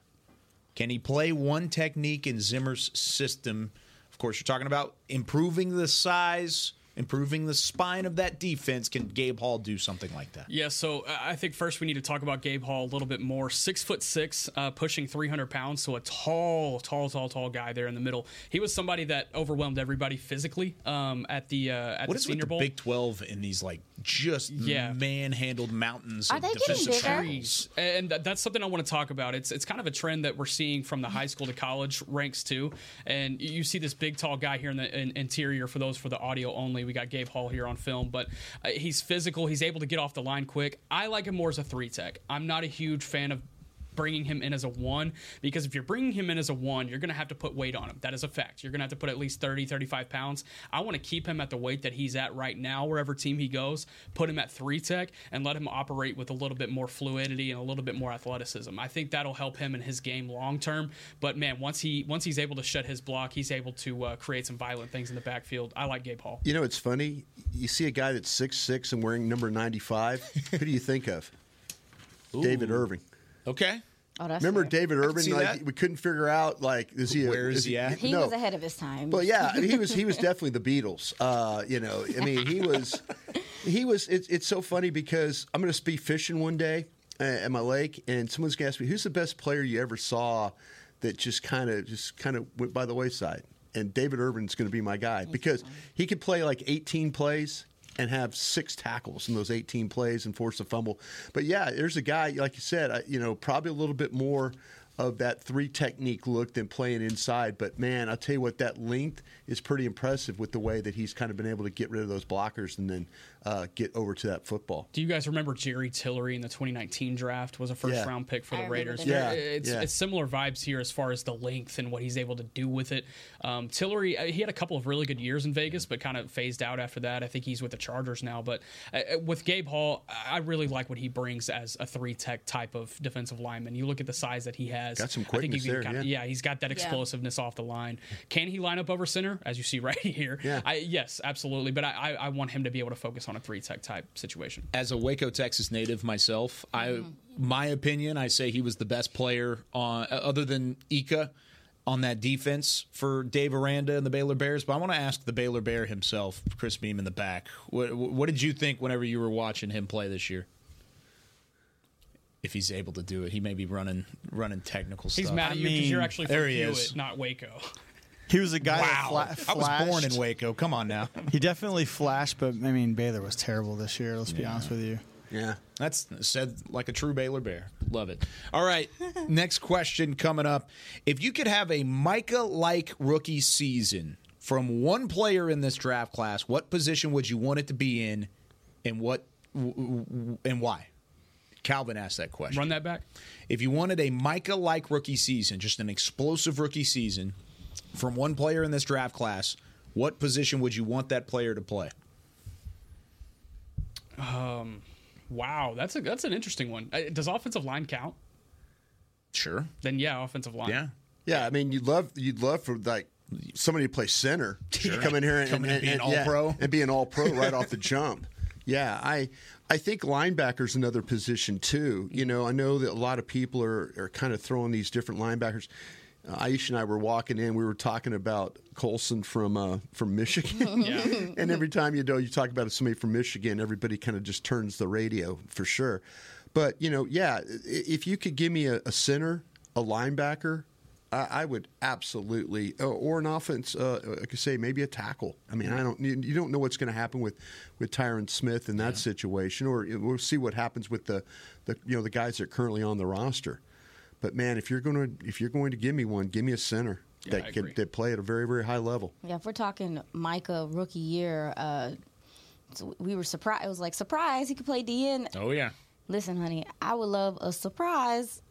Can he play one technique in Zimmer's system? Of course, you're talking about improving the size, improving the spine of that defense. Can Gabe Hall do something like that? Yeah, so uh, I think first we need to talk about Gabe Hall a little bit more. Six foot six, uh, pushing 300 pounds, so a tall, tall, tall, tall guy there in the middle. He was somebody that overwhelmed everybody physically um, at the uh, at what the is Senior with Bowl. the Big 12 in these like just Yeah. manhandled mountains Are of they getting defensive bigger? tackles? and that's something I want to talk about. It's it's kind of a trend that we're seeing from the high school to college ranks too. And you see this big tall guy here in the in, interior. For those for the audio only, we got Gabe Hall here on film, but uh, he's physical. He's able to get off the line quick. I like him more as a three tech. I'm not a huge fan of bringing him in as a one because if you're bringing him in as a one you're going to have to put weight on him that is a fact you're going to have to put at least 30 35 pounds i want to keep him at the weight that he's at right now wherever team he goes put him at three tech and let him operate with a little bit more fluidity and a little bit more athleticism i think that'll help him in his game long term but man once he once he's able to shut his block he's able to uh, create some violent things in the backfield i like gabe hall You know, it's funny. You see a guy that's six six and wearing number 95. Who do you think of? David Irving. Okay. Oh, that's Remember fair. David Irving? Like that. we couldn't figure out like is he a, Where is he at? He no. was ahead of his time. Well, yeah, I mean, he was he was definitely the Beatles. Uh, you know, I mean, he was he was. It's, it's so funny because I'm going to be fishing one day uh, at my lake, and someone's going to ask me, "Who's the best player you ever saw that just kind of just kind of went by the wayside?" And David Irving's going to be my guy because he could play like 18 plays and have six tackles in those 18 plays and force a fumble. But yeah, there's a guy like you said, you know, probably a little bit more of that three technique look than playing inside. But man, I'll tell you what, that length is pretty impressive with the way that he's kind of been able to get rid of those blockers and then uh, get over to that football. Do you guys remember Jerry Tillery in the 2019 draft? Was a first Yeah. round pick for I the Raiders. Yeah, it's, yeah. it's similar vibes here as far as the length and what he's able to do with it. Um, Tillery, uh, he had a couple of really good years in Vegas, but kind of phased out after that. I think he's with the Chargers now. But uh, uh, with Gabe Hall, I really like what he brings as a three tech type of defensive lineman. You look at the size that he has. Got some I think quickness there, kinda- yeah. yeah, he's got that explosiveness off the line. Can he line up over center, as you see right here? Yeah. I, yes, absolutely. But I, I, I want him to be able to focus on a three tech type situation. As a Waco, Texas native myself, I my opinion, I say he was the best player on uh, other than Ika on that defense for Dave Aranda and the Baylor Bears. But I want to ask the Baylor Bear himself, Chris Beam in the back. What, what did you think whenever you were watching him play this year? If he's able to do it, he may be running running technical stuff. He's mad at you because mean, you're actually from there he Hewitt, is. not Waco. He was a guy Wow, that fla- I was born in. Waco. Come on now. He definitely flashed, but I mean Baylor was terrible this year. Let's be honest with you. Yeah. That's said like a true Baylor Bear. Love it. All right. Next question coming up. If you could have a Micah like rookie season from one player in this draft class, what position would you want it to be in and what w- w- and why? Calvin asked that question. Run that back. If you wanted a Micah like rookie season, just an explosive rookie season from one player in this draft class, what position would you want that player to play? Um, wow, that's a that's an interesting one. Uh, Does offensive line count? Sure. Then yeah, offensive line. Yeah. Yeah, I mean, you'd love you'd love for like somebody to play center, come in here and, Come in and be an yeah, all-pro. and be an all pro right off the jump. Yeah, I I think linebacker's another position too. You know, I know that a lot of people are are kind of throwing these different linebackers. Uh, Aisha and I were walking in. We were talking about Colson from uh, from Michigan, and every time you know you talk about somebody from Michigan, everybody kind of just turns the radio for sure. But you know, yeah, if you could give me a, a center, a linebacker, I, I would absolutely, uh, or an offense. Uh, I say, maybe a tackle. I mean, I don't. You, you don't know what's going to happen with with Tyron Smith in that situation, or we'll see what happens with the, the you know the guys that are currently on the roster. But man, if you're going to if you're going to give me one, give me a center Yeah, that can that play at a very very high level. Yeah, if we're talking Micah rookie year, uh, so we were surprised. It was like surprise he could play DN. Oh yeah. Listen, honey, I would love a surprise.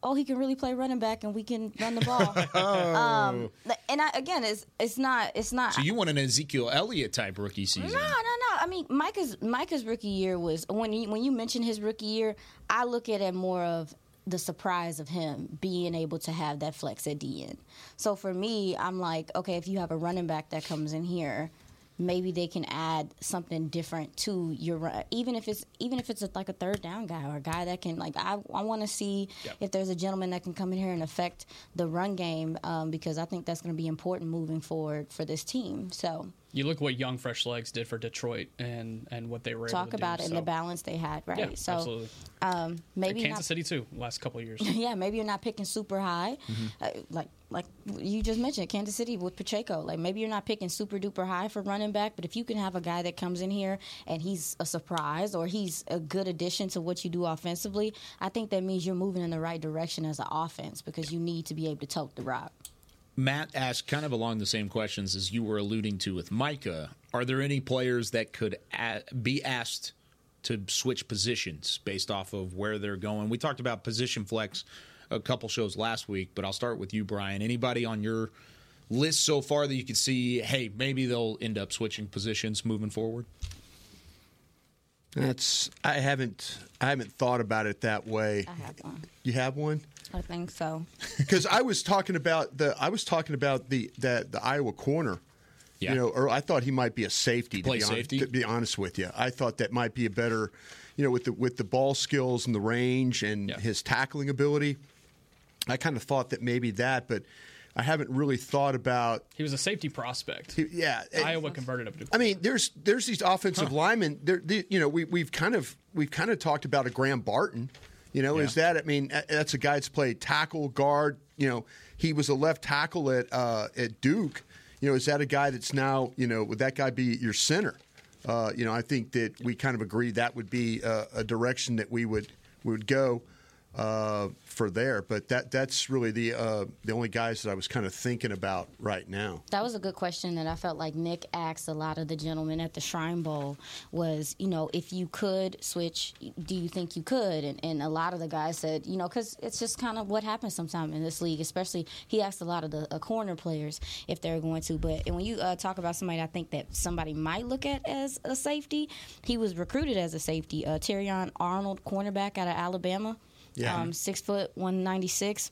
Oh, he can really play running back, and we can run the ball. um, and I, again, it's it's not it's not. So you want an Ezekiel Elliott type rookie season? no, no. No. I mean, Micah's Micah's rookie year was when you, when you mentioned his rookie year, I look at it more of the surprise of him being able to have that flex at DN. So for me, I'm like, okay, if you have a running back that comes in here, maybe they can add something different to your run, even if it's even if it's a, like a third down guy or a guy that can like I I want to see Yep. if there's a gentleman that can come in here and affect the run game um, because I think that's going to be important moving forward for this team. So You look what young fresh legs did for Detroit and and what they were able talk to about do, it and so- the balance they had, right? Yeah, so absolutely. um, maybe Kansas not, City too. Last couple of years. yeah, maybe you're not picking super high, uh, like like you just mentioned Kansas City with Pacheco. Like maybe you're not picking super duper high for running back, but if you can have a guy that comes in here and he's a surprise or he's a good addition to what you do offensively, I think that means you're moving in the right direction as an offense because you need to be able to tote the rock. Matt asked kind of along the same questions as you were alluding to with Micah. Are there any players that could a- be asked to switch positions based off of where they're going? We talked about position flex a couple shows last week, but I'll start with you, Brian. Anybody on your list so far that you could see, hey, maybe they'll end up switching positions moving forward? That's I haven't I haven't thought about it that way. I have one. You have one? I think so. because I was talking about the I was talking about the the, the Iowa corner. Yeah. You know, or I thought he might be a safety. To Play be, hon- safety? to be honest with you, I thought that might be a better, you know, with the with the ball skills and the range and Yeah. his tackling ability. I kind of thought that maybe that, but I haven't really thought about. He was a safety prospect. he- Yeah, it- Iowa converted him to. I mean, there's there's these offensive linemen. There, the, you know, we we've kind of we've kind of talked about a Graham Barton. You know, is that I mean that's a guy that's played tackle, guard. You know, he was a left tackle at uh, at Duke. You know, is that a guy that's now you know would that guy be your center? Uh, you know, I think that we kind of agree that would be a, a direction that we would we would go uh, for there. But that that's really the uh, the only guys that I was kind of thinking about right now. That was a good question that I felt like Nick asked a lot of the gentlemen at the Shrine Bowl was, you know, if you could switch, do you think you could? And, and a lot of the guys said, you know, because it's just kind of what happens sometimes in this league, especially he asked a lot of the uh, corner players if they're going to. But and when you uh, talk about somebody I think that somebody might look at as a safety, he was recruited as a safety. Uh, Arnold, cornerback out of Alabama. Yeah. Um, six foot, 196.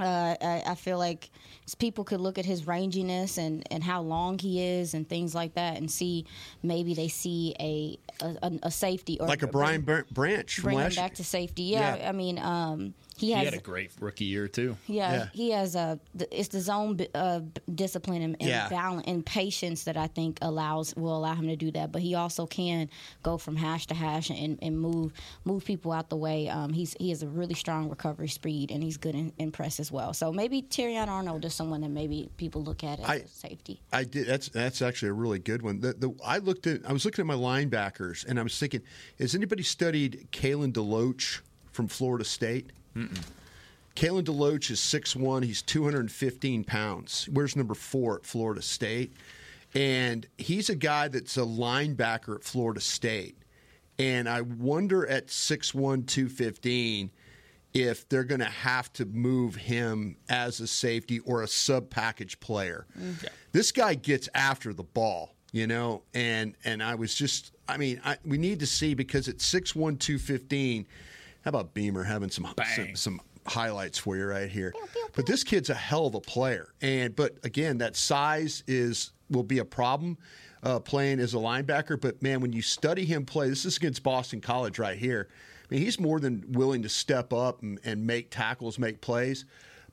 Uh, I, I feel like people could look at his ranginess and, and how long he is and things like that and see maybe they see a a, a safety or Like a Brian Br- Branch bring him back to safety. Yeah, Yeah. I mean, um, he He had a great rookie year, too. yeah, Yeah. he has a. It's the zone uh, discipline and, and Yeah. balance and patience that I think allows will allow him to do that. But he also can go from hash to hash and, and move move people out the way. Um, he's he has a really strong recovery speed and he's good in, in press as well. So maybe Terrion Arnold is someone that maybe people look at as I- a safety. I did. That's that's actually a really good one. The, the I looked at. I was looking at my linebackers, and I was thinking, has anybody studied Kalen DeLoach from Florida State? Kalen DeLoach is 6'1". He's 215 pounds. Where's number four at Florida State? And he's a guy that's a linebacker at Florida State. And I wonder at 6'1", 215, if they're going to have to move him as a safety or a sub package player. Mm. This guy gets after the ball, you know, and and I was just, I mean, I, we need to see because at 6'1", 215, how about Beamer having some some, some highlights for you right here? But this kid's a hell of a player, and but again, that size is will be a problem uh, playing as a linebacker. But man, when you study him play, this is against Boston College right here. I mean, he's more than willing to step up and, and make tackles, make plays.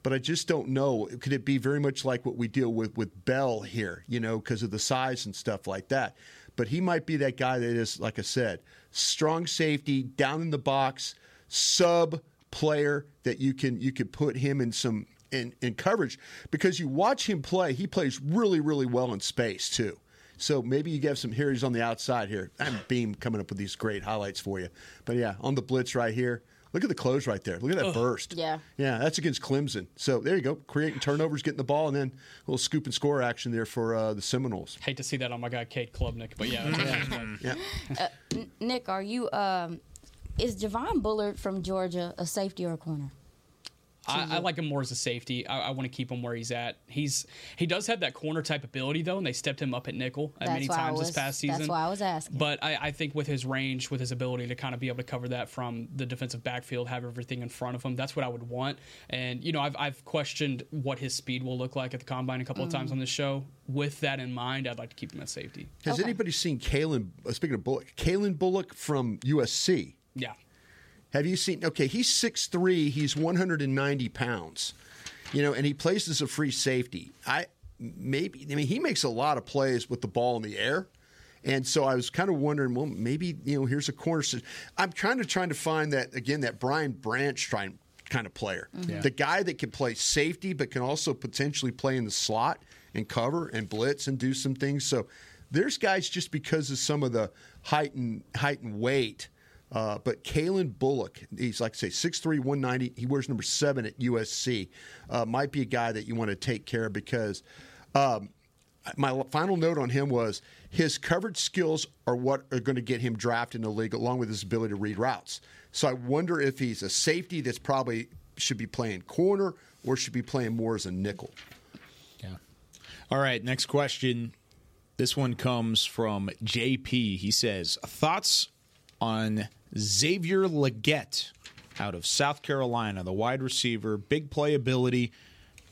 But I just don't know. Could it be very much like what we deal with with Bell here, you know, because of the size and stuff like that? But he might be that guy that is, like I said, strong safety, down in the box, sub player that you can you could put him in some in, in coverage because you watch him play. He plays really, really well in space too. So maybe you have some here. He's on the outside here. I'm Beam coming up with these great highlights for you. But yeah, on the blitz right here. Look at the close right there. Look at that Ugh. burst. Yeah. Yeah, that's against Clemson. So there you go. Creating turnovers, getting the ball, and then a little scoop and score action there for uh, the Seminoles. Hate to see that on my guy Cade Klubnik, but yeah. Yeah. Uh, Nick, are you? Um, is Javon Bullard from Georgia a safety or a corner? I, I like him more as a safety. I, I want to keep him where he's at. He's he does have that corner type ability though, and they stepped him up at nickel at That's many times was- this past season. that's why I was asking. But I, I think with his range, with his ability to kind of be able to cover that from the defensive backfield, have everything in front of him, that's what I would want. And you know, I've I've questioned what his speed will look like at the combine a couple of times Mm. on this show. With that in mind, I'd like to keep him at safety. Has anybody seen Calen? Uh, speaking of Bullock, Calen Bullock from USC. Yeah. Have you seen? Okay, he's 6'3", He's one hundred and ninety pounds. You know, and he plays as a free safety. I maybe. I mean, he makes a lot of plays with the ball in the air. And so I was kind of wondering, well, maybe you know, here's a corner. I'm trying to trying to find that again, that Brian Branch trying kind of player, Mhm. Yeah. the guy that can play safety but can also potentially play in the slot and cover and blitz and do some things. So there's guys just because of some of the height and height and weight. Uh, but Calen Bullock, he's like I say, 6'3", 190. He wears number seven at USC. Uh, might be a guy that you want to take care of because um, my final note on him was his coverage skills are what are going to get him drafted in the league, along with his ability to read routes. So I wonder if he's a safety that's probably should be playing corner or should be playing more as a nickel. Yeah. All right, next question. This one comes from JP. He says, Thoughts on Xavier Legette out of South Carolina, the wide receiver, big playability.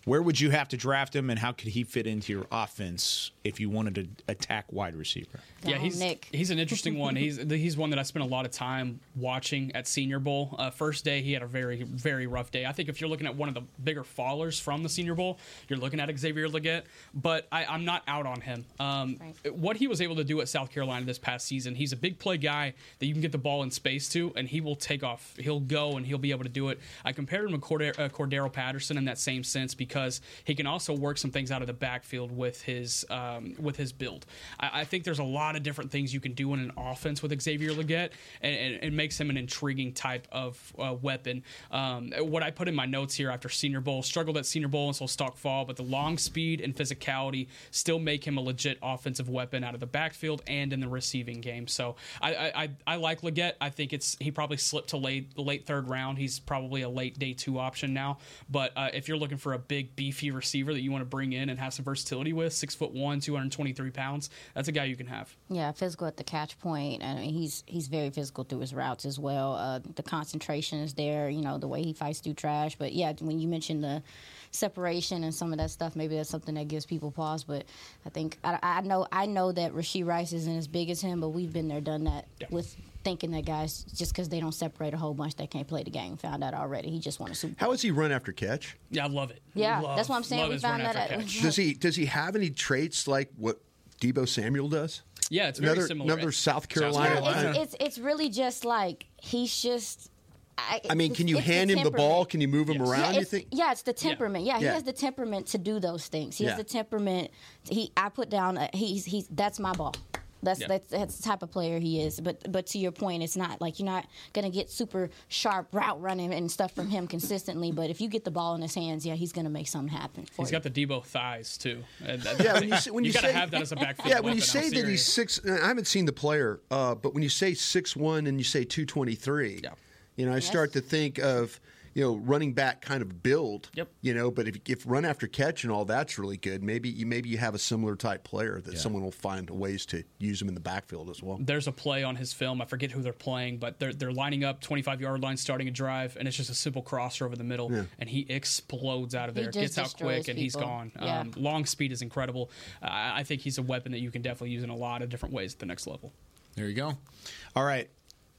Where would you have to draft him, and how could he fit into your offense if you wanted to attack wide receiver? Yeah, he's he's an interesting one. He's he's one that I spent a lot of time watching at Senior Bowl. Uh, first day, he had a very very rough day. I think if you're looking at one of the bigger fallers from the Senior Bowl, you're looking at Xavier Legette. But I, I'm not out on him. Um, What he was able to do at South Carolina this past season, he's a big play guy that you can get the ball in space to, and he will take off. He'll go and he'll be able to do it. I compared him to Corda- uh, Cordarrelle Patterson in that same sense because he can also work some things out of the backfield with his um, with his build. I, I think there's a lot of different things you can do in an offense with Xavier Legette, and, and it makes him an intriguing type of uh, weapon. Um, what I put in my notes here after Senior Bowl struggled at Senior Bowl until stock fall, but the long speed and physicality still make him a legit offensive weapon out of the backfield and in the receiving game. So I I, I, like Legette. I think it's he probably slipped to late late third round. He's probably a late day two option now. But uh, if you're looking for a big beefy receiver that you want to bring in and have some versatility with, six foot one, 223 pounds, that's a guy you can have. Yeah, physical at the catch point. I mean, he's he's very physical through his routes as well. Uh, the concentration is there. You know, the way he fights through trash. But yeah, when you mentioned the separation and some of that stuff, maybe that's something that gives people pause. But I think I, I know I know that Rashee Rice isn't as big as him, but we've been there, done that with thinking that guys just because they don't separate a whole bunch, they can't play the game. Found out already. He just won a Super. How does he run after catch? Yeah, I love it. Yeah, that's what I'm saying. We found that after out. Does he does he have any traits like what Deebo Samuel does? Yeah, it's very another, similar. Another South Carolina. Yeah, it's, it's it's really just like he's just. I, I mean, can you it's hand him the ball? Can you move him around? Yeah, you think? yeah, it's the temperament. Yeah, he Yeah. has the temperament to do those things. He Yeah. has the temperament. He, I put down. A, he's he's that's my ball. That's, Yeah. that's that's the type of player he is. But but to your point, it's not like you're not gonna get super sharp route running and stuff from him consistently. But if you get the ball in his hands, yeah, he's gonna make something happen. For He's you. got the Deebo thighs too. And that- Yeah, when you say, when you, got to say, have that as a backfield. Yeah, when you say that he's six, I haven't seen the player, uh, but when you say six one and you say two twenty three, Yeah. You know, I start to think of you know running back kind of build. Yep. You know, but if, if run after catch and all that's really good, maybe you maybe you have a similar type player that someone will find ways to use him in the backfield as well. There's a play on his film. I forget who they're playing, but they're they're lining up 25 yard line, starting a drive, and it's just a simple crosser over the middle, Yeah. and he explodes out of there, gets out quick, destroys and he's gone. Yeah. Um, long speed is incredible. I I think he's a weapon that you can definitely use in a lot of different ways at the next level. There you go. All right.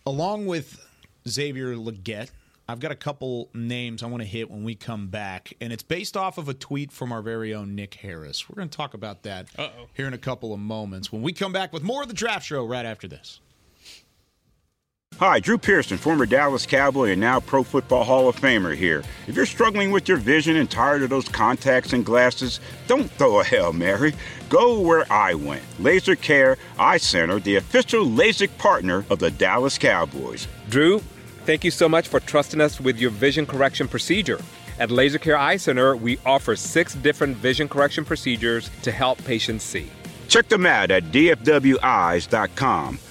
Along with Xavier Legette, I've got a couple names I want to hit when we come back, and it's based off of a tweet from our very own Nick Harris. We're going to talk about that Uh-oh. here in a couple of moments when we come back with more of the draft show right after this. Hi, Drew Pearson, former Dallas Cowboy and now Pro Football Hall of Famer here. If you're struggling with your vision and tired of those contacts and glasses, don't throw a Hail Mary. Go where I went. Laser Care Eye Center, the official LASIK partner of the Dallas Cowboys. Drew, thank you so much for trusting us with your vision correction procedure. At Laser Care Eye Center, we offer six different vision correction procedures to help patients see. Check them out at dfweyes.com.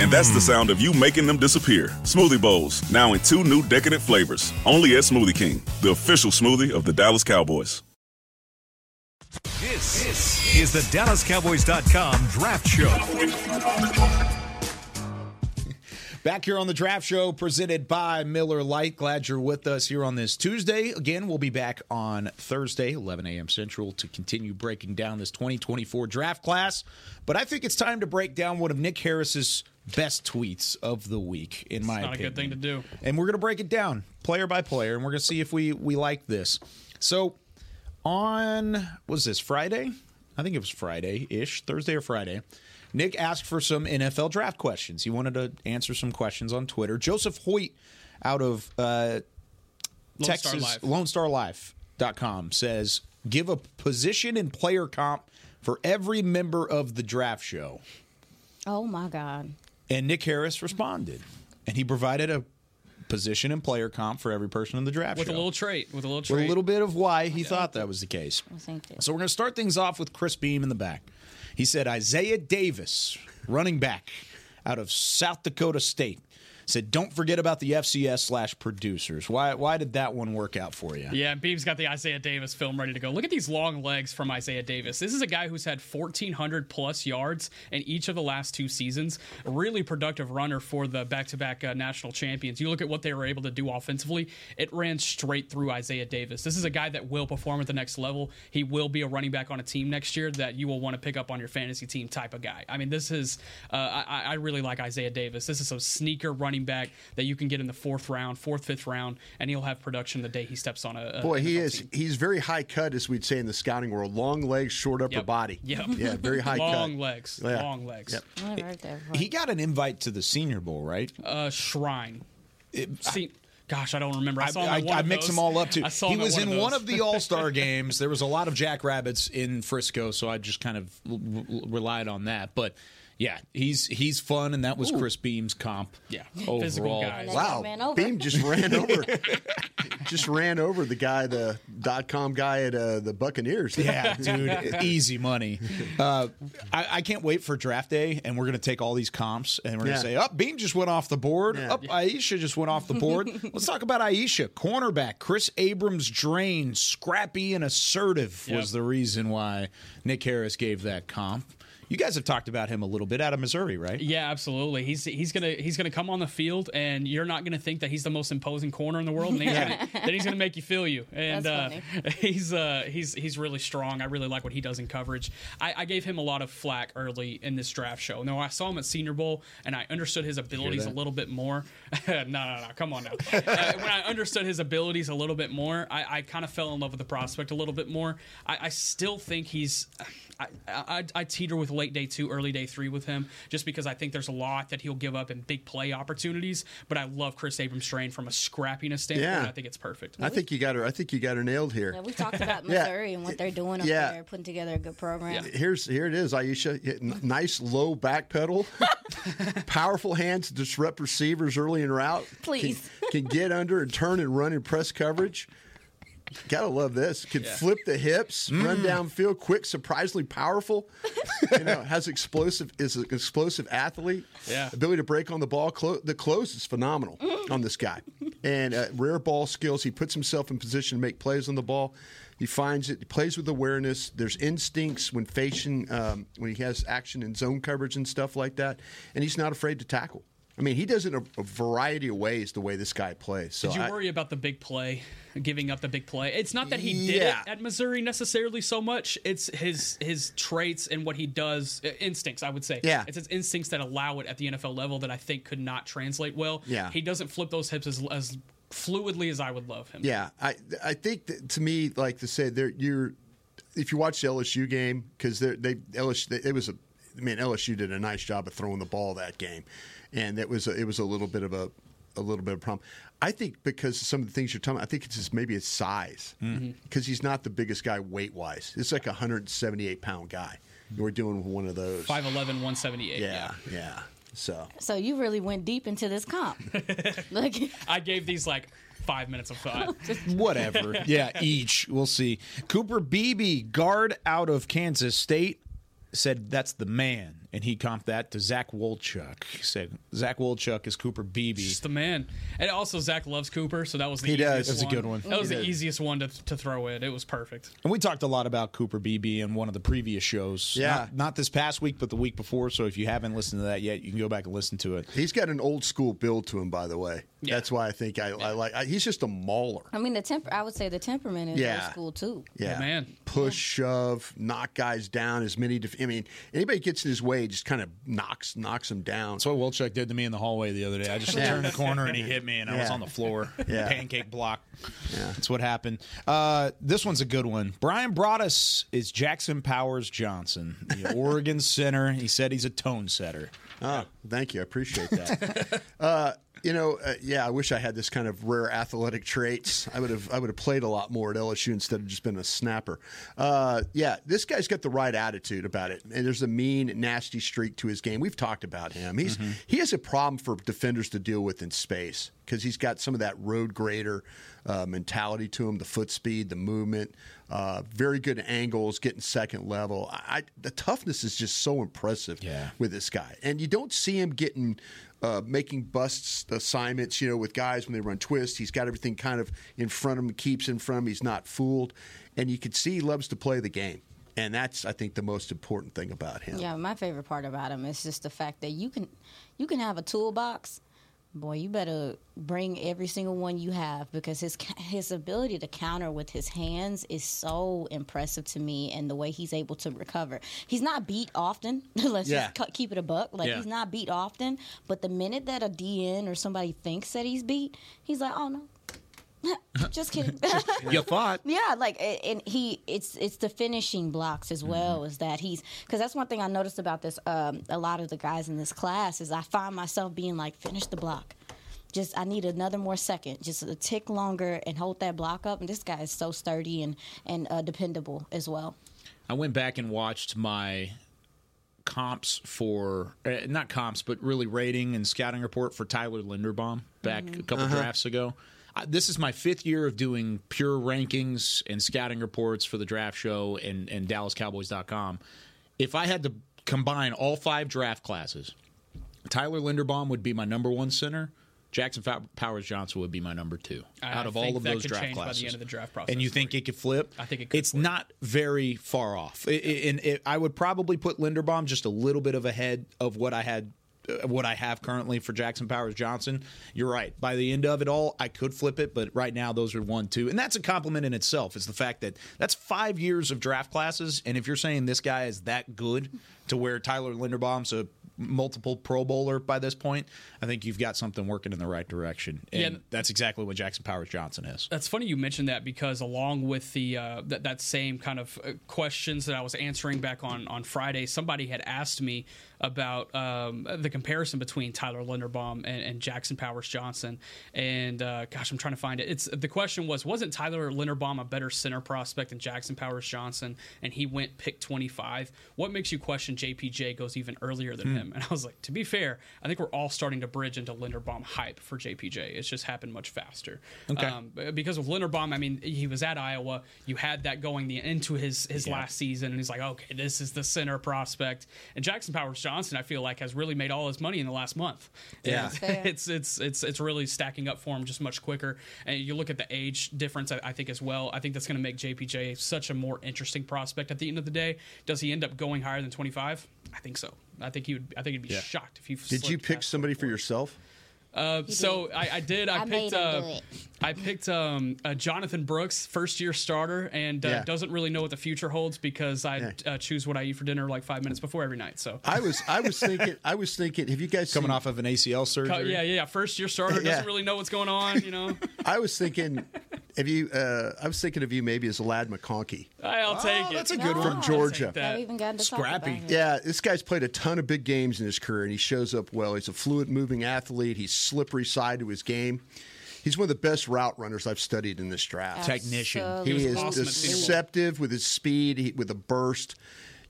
And that's the sound of you making them disappear. Smoothie Bowls, now in two new decadent flavors. Only at Smoothie King, the official smoothie of the Dallas Cowboys. This, this is the DallasCowboys.com Draft Show. Back here on the draft show presented by Miller Lite. Glad you're with us here on this Tuesday. Again, we'll be back on Thursday, 11 a.m. Central, to continue breaking down this 2024 draft class. But I think it's time to break down one of Nick Harris's best tweets of the week, in my Not a good thing to do. And we're going to break it down player by player, and we're going to see if we we like this. So, on was this Friday? I think it was Friday ish, Thursday or Friday. Nick asked for some NFL draft questions. He wanted to answer some questions on Twitter. Joseph Hoyt out of uh, Lone Texas, Star Life. LoneStarLife.com says, give a position and player comp for every member of the draft show. Oh my God. And Nick Harris responded, and he provided a position and player comp for every person in the draft With show. a little trait. With a little trait. with a little bit of why he thought that was the case. Thank you. So we're going to start things off with Chris Beam in the back. He said Isaiah Davis, running back out of South Dakota State, said, "Don't forget about the FCS slash producers." Why? Why did that one work out for you? Yeah, Beeb's got the Isaiah Davis film ready to go. Look at these long legs from Isaiah Davis. This is a guy who's had 1,400 plus yards in each of the last two seasons. A really productive runner for the back-to-back uh, national champions. You look at what they were able to do offensively. It ran straight through Isaiah Davis. This is a guy that will perform at the next level. He will be a running back on a team next year that you will want to pick up on your fantasy team type of guy. I mean, this is uh, I, I really like Isaiah Davis. This is a sneaker running back that you can get in the fourth round, fourth, fifth round, and he'll have production the day he steps on a. a Boy, he is. team. He's very high cut, as we'd say in the scouting world. Long legs, short upper Yep. body. Yep. Yeah, very high cut. Long legs. Yeah. Long legs. Yep. I never heard that. He got an invite to the Senior Bowl, right? Uh, Shrine. See, gosh, I don't remember. I, I, him I, I mix them all up too. I saw He him at was in of one of the All Star games. There was a lot of Jackrabbits in Frisco, so I just kind of l- l- relied on that. But yeah, he's he's fun, and that was Chris Beam's comp. Yeah, overall. physical guys. Wow. Beam just ran over, just ran over the guy, the dot com guy at uh, the Buccaneers. Yeah, dude, easy money. Uh, I, I can't wait for draft day, and we're gonna take all these comps, and we're gonna Yeah. say, "Up, Beam just went off the board. Yeah. Up, Aisha just went off the board." Let's talk about Aisha, cornerback. Kris Abrams-Draine, scrappy and assertive Yep. was the reason why Nick Harris gave that comp. You guys have talked about him a little bit out of Missouri, right? Yeah, absolutely. He's he's gonna he's gonna come on the field, and you're not gonna think that he's the most imposing corner in the world. And he's gonna, then he's gonna make you feel you. And uh, he's uh, he's he's really strong. I really like what he does in coverage. I, I, gave him a lot of flack early in this draft show. No, I saw him at Senior Bowl, and I understood his abilities a little bit more. no, no, no, come on now. uh, when I understood his abilities a little bit more, I, I kind of fell in love with the prospect a little bit more. I, I still think he's. I, I, I teeter with late day two, early day three with him, just because I think there's a lot that he'll give up in big play opportunities. But I love Kris Abrams-Draine from a scrappiness standpoint. Yeah. I think it's perfect. I think you got her. I think you got her nailed here. Yeah, we talked about Missouri and what they're doing up Yeah. there, putting together a good program. Here's here it is, Aisha. Nice low back pedal, powerful hands to disrupt receivers early in route. Please. can, can get under and turn and run in press coverage. Gotta love this. Can Yeah. flip the hips, run Mm. downfield, quick, surprisingly powerful. you know, has explosive is an explosive athlete. Yeah. ability to break on the ball. Clo- the close is phenomenal on this guy, and uh, rare ball skills. He puts himself in position to make plays on the ball. He finds it. He plays with awareness. There's instincts when facing um, when he has action in zone coverage and stuff like that, and he's not afraid to tackle. I mean, he does it in a, a variety of ways. The way this guy plays. So Did you I- worry about the big play, giving up the big play? It's not that he did Yeah. it at Missouri necessarily so much. It's his his traits and what he does, instincts. I would say. Yeah. It's his instincts that allow it at the NFL level that I think could not translate well. Yeah. He doesn't flip those hips as, as fluidly as I would love him. Yeah, I I think that to me, like to say, there you're if you watch the LSU game because they they LSU it was a I mean LSU did a nice job of throwing the ball that game, and it was a, it was a little bit of a a little bit of a problem. I think because some of the things you're talking, about, I think it's just maybe his size Mhm. because he's not the biggest guy weight wise. It's like a 178 pound guy. We're doing one of those. 5'11", 178. Yeah, yeah. So So you really went deep into this comp. like, I gave these like five minutes of thought. Whatever. yeah, each. We'll see. Cooper Beebe, guard out of Kansas State, said that's the man. And he comped that to Zach Wolchuk. He said Zach Wolchuk is Cooper Beebe. Just the man. And also Zach loves Cooper, so that was the He easiest does. That's a one. good one. That was He the does. easiest one to, to throw in. It was perfect. And we talked a lot about Cooper Beebe in one of the previous shows. Yeah. Not, not this past week, but the week before. So if you haven't listened to that yet, you can go back and listen to it. he's got an old school build to him, by the way. Yeah. That's why I think I, I like. I, he's just a mauler. I mean, the temper. I would say the temperament is Yeah. old school too. Yeah, man. Push, shove, knock guys down. As many. Def- I mean, anybody gets in his way, just kind of knocks knocks him down. That's what Wolchuk did to me in the hallway the other day. I just Yeah. turned the corner and he hit me, and I was on the floor. Yeah. Pancake block. Yeah. That's what happened. Uh, this one's a good one. Brian Broaddus is Jackson Powers Johnson, the Oregon center. He said he's a tone setter. Oh, thank you. I appreciate that. uh, you know, uh, yeah, I wish I had this kind of rare athletic traits. I would have, I would have played a lot more at LSU instead of just been a snapper. Uh, yeah, this guy's got the right attitude about it, and there's a mean, nasty streak to his game. We've talked about him. He's he has a problem for defenders to deal with in space because he's got some of that road grader uh, mentality to him, the foot speed, the movement. Uh, very good angles, getting second level. I, I, the toughness is just so impressive Yeah. with this guy, and you don't see him getting uh, making busts assignments. You know, with guys when they run twists, he's got everything kind of in front of him, keeps in front of him. He's not fooled, and you can see he loves to play the game, and that's I think the most important thing about him. Yeah, my favorite part about him is just the fact that you can you can have a toolbox. Boy, you better bring every single one you have because his his ability to counter with his hands is so impressive to me, and the way he's able to recover. He's not beat often. Let's Yeah. just keep it a buck. Like Yeah. he's not beat often, but the minute that a DN or somebody thinks that he's beat, he's like, oh no. Just kidding. You thought. Yeah, like and he it's it's the finishing blocks as well as that he's because that's one thing I noticed about this um, a lot of the guys in this class is I find myself being like finish the block. Just I need another more second, just a tick longer and hold that block up. And this guy is so sturdy and and uh, dependable as well. I went back and watched my comps for uh, not comps, but really rating and scouting report for Tyler Linderbaum back a couple Uh-huh. drafts ago. This is my fifth year of doing pure rankings and scouting reports for the draft show and, and DallasCowboys.com. If I had to combine all five draft classes, Tyler Linderbaum would be my number one center. Jackson Pow- Powers Johnson would be my number two I out of all of those draft change by the classes. end of the draft process And you think it could flip? I think it could It's not very far off. I- I- and it, I would probably put Linderbaum just a little bit of ahead of what I had. Uh, What I have currently for Jackson Powers Johnson, you're right. By the end of it all, I could flip it, but right now those are one, two, and that's a compliment in itself. Is the fact that that's five years of draft classes, and if you're saying this guy is that good to where Tyler Linderbaum's a multiple Pro Bowler by this point, I think you've got something working in the right direction. And Yeah. that's exactly what Jackson Powers Johnson is. That's funny you mentioned that because along with the uh, that, that same kind of uh, questions that I was answering back on on Friday, somebody had asked me about um, the comparison between Tyler Linderbaum and, and Jackson Powers Johnson. And uh, gosh, I'm trying to find it. It's the question was wasn't Tyler Linderbaum a better center prospect than Jackson Powers Johnson? And he went pick 25. What makes you question JPJ goes even earlier than Hmm. him? And I was like, to be fair, I think we're all starting to bridge into Linderbaum hype for JPJ. It's just happened much faster. Okay. Um, because with Linderbaum, I mean, he was at Iowa. You had that going the, into his his Yeah. last season, and he's like, okay, this is the center prospect. And Jackson Powers Johnson, I feel like, has really made all his money in the last month. Yeah. And it's it's it's it's really stacking up for him just much quicker. And you look at the age difference, I, I think as well. I think that's going to make JPJ such a more interesting prospect at the end of the day. Does he end up going higher than twenty five? I think so. I think he would. I think he'd be Yeah. shocked if he. Did you pick somebody for yourself? Uh, so I, I did. I, I picked. him Uh. I picked um, uh, Jonathan Brooks, first year starter, and uh, Yeah. doesn't really know what the future holds because I uh, choose what I eat for dinner like five minutes before every night. So I was I was thinking I was thinking have you guys Coming seen- off of an ACL surgery. yeah, yeah, yeah. First year starter Yeah. doesn't really know what's going on. You know, I was thinking have you uh, I was thinking of you maybe as Ladd McConkey. I'll take it. that's a good one. From Georgia. I'll that. I've even gotten to talk Scrappy. about him. Yeah, this guy's played a ton of big games in his career, and he shows up well. He's a fluid moving athlete. He's slippery side to his game. He's one of the best route runners I've studied in this draft. Technician. He is awesome at Senior Bowl. deceptive with his speed, he, with a burst.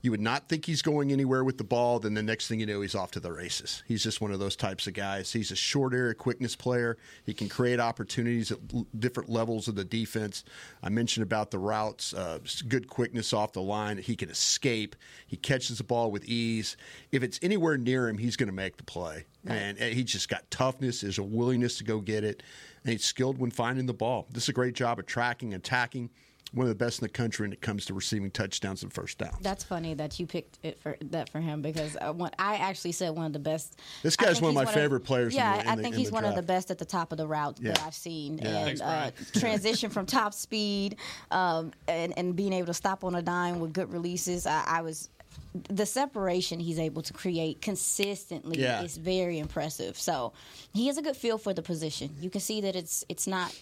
You would not think he's going anywhere with the ball. Then the next thing you know, he's off to the races. He's just one of those types of guys. He's a short area quickness player. He can create opportunities at l- different levels of the defense. I mentioned about the routes, uh, good quickness off the line. He can escape. He catches the ball with ease. If it's anywhere near him, he's going to make the play. And, and he's just got toughness. There's a willingness to go get it. And he's skilled when finding the ball. This is a great job of tracking, and attacking. One of the best in the country when it comes to receiving touchdowns and first downs. That's funny that you picked it for that for him because uh, when, I actually said one of the best. This I guy's one of he's my favorite players in Yeah, the- in I think in he's the one of the best at the top of the route that I've seen, Yeah. and Thanks, uh, transition from top speed um, and and being able to stop on a dime with good releases. I, I was. The separation he's able to create consistently Yeah. is very impressive. So he has a good feel for the position. You can see that it's it's not